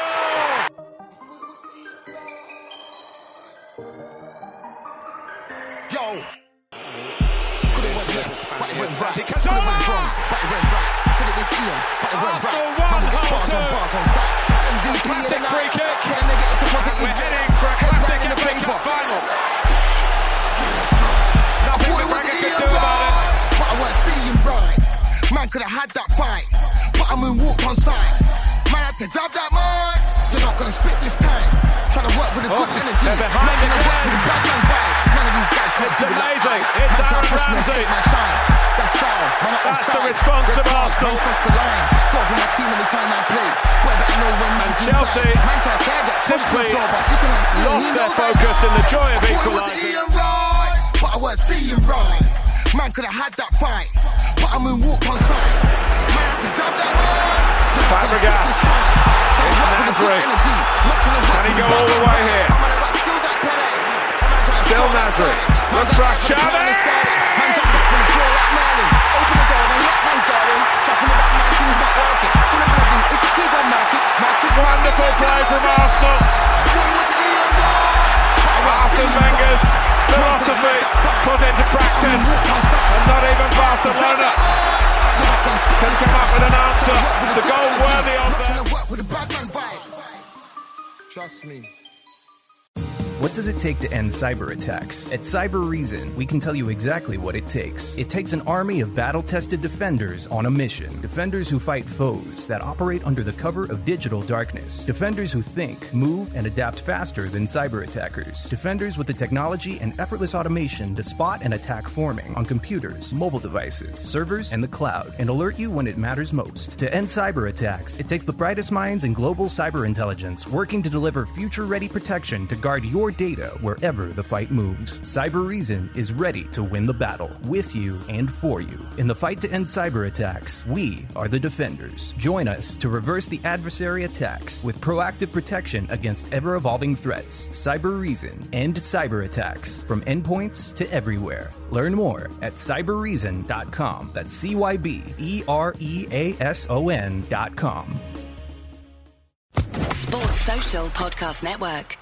Yo. Could have went left, but it went right. Could have went wrong, but it went right. Said it was Ian, but it went right. We got bars on bars on site. Fight, but I moonwalked on sight. Man had to grab that mic. You're not gonna spit this time. Trying to work with a good Oh, energy. Not gonna work with a bad man vibe. None of these guys can't It's like amazing. I. It's Aaron push me and Ramsey. my shine. That's foul. Man, I'm That's the response Red of Arsenal. Man crossed the line. Score for my team anytime I play. Boy, better know when man's Chelsea inside. Man can't say I get simply floor, but you can ask lost He their focus in the joy of I equalising. Right, but I weren't seeing right. Man could have had that fight, but I moonwalked on sight. Fabregas. spit this time. Trying to work with a good Nasri. energy. Not trying to work Can he go all the way here? I'm gonna got skills like Pele. Man trying to Still Nasri. Looks trying like to put the Xavi. plan and Sterling. Man jumped up from the floor like Merlin. Open the door, don't let man's garden. Trust me, that man thing's not working. All I'm gonna do is just keep on marking, marking, Wonderful play from. Arsenal. Thought it was Ian right, but I weren't Arsene Wenger's right. Man could have philosophy had that fight, put into practice. moonwalked on sight. And not even Man had to grab Barcelona that mic. You're not gonna can come up with an answer Trying to work with to a goal worthy of them. trying What does it take to end cyber attacks? At Cybereason, we can tell you exactly what it takes. It takes an army of battle tested defenders on a mission. Defenders who fight foes that operate under the cover of digital darkness. Defenders who think, move, and adapt faster than cyber attackers. Defenders with the technology and effortless automation to spot and attack forming on computers, mobile devices, servers, and the cloud, and alert you when it matters most. To end cyber attacks, it takes the brightest minds in global cyber intelligence working to deliver future ready protection to guard your your data wherever the fight moves. Cybereason is ready to win the battle with you and for you. In the fight to end cyber attacks, we are the defenders. Join us to reverse the adversary attacks with proactive protection against ever evolving threats. Cybereason end cyber attacks from endpoints to everywhere. Learn more at cybereason.com. That's C Y B E R E A S O N.com. Sports Social Podcast Network.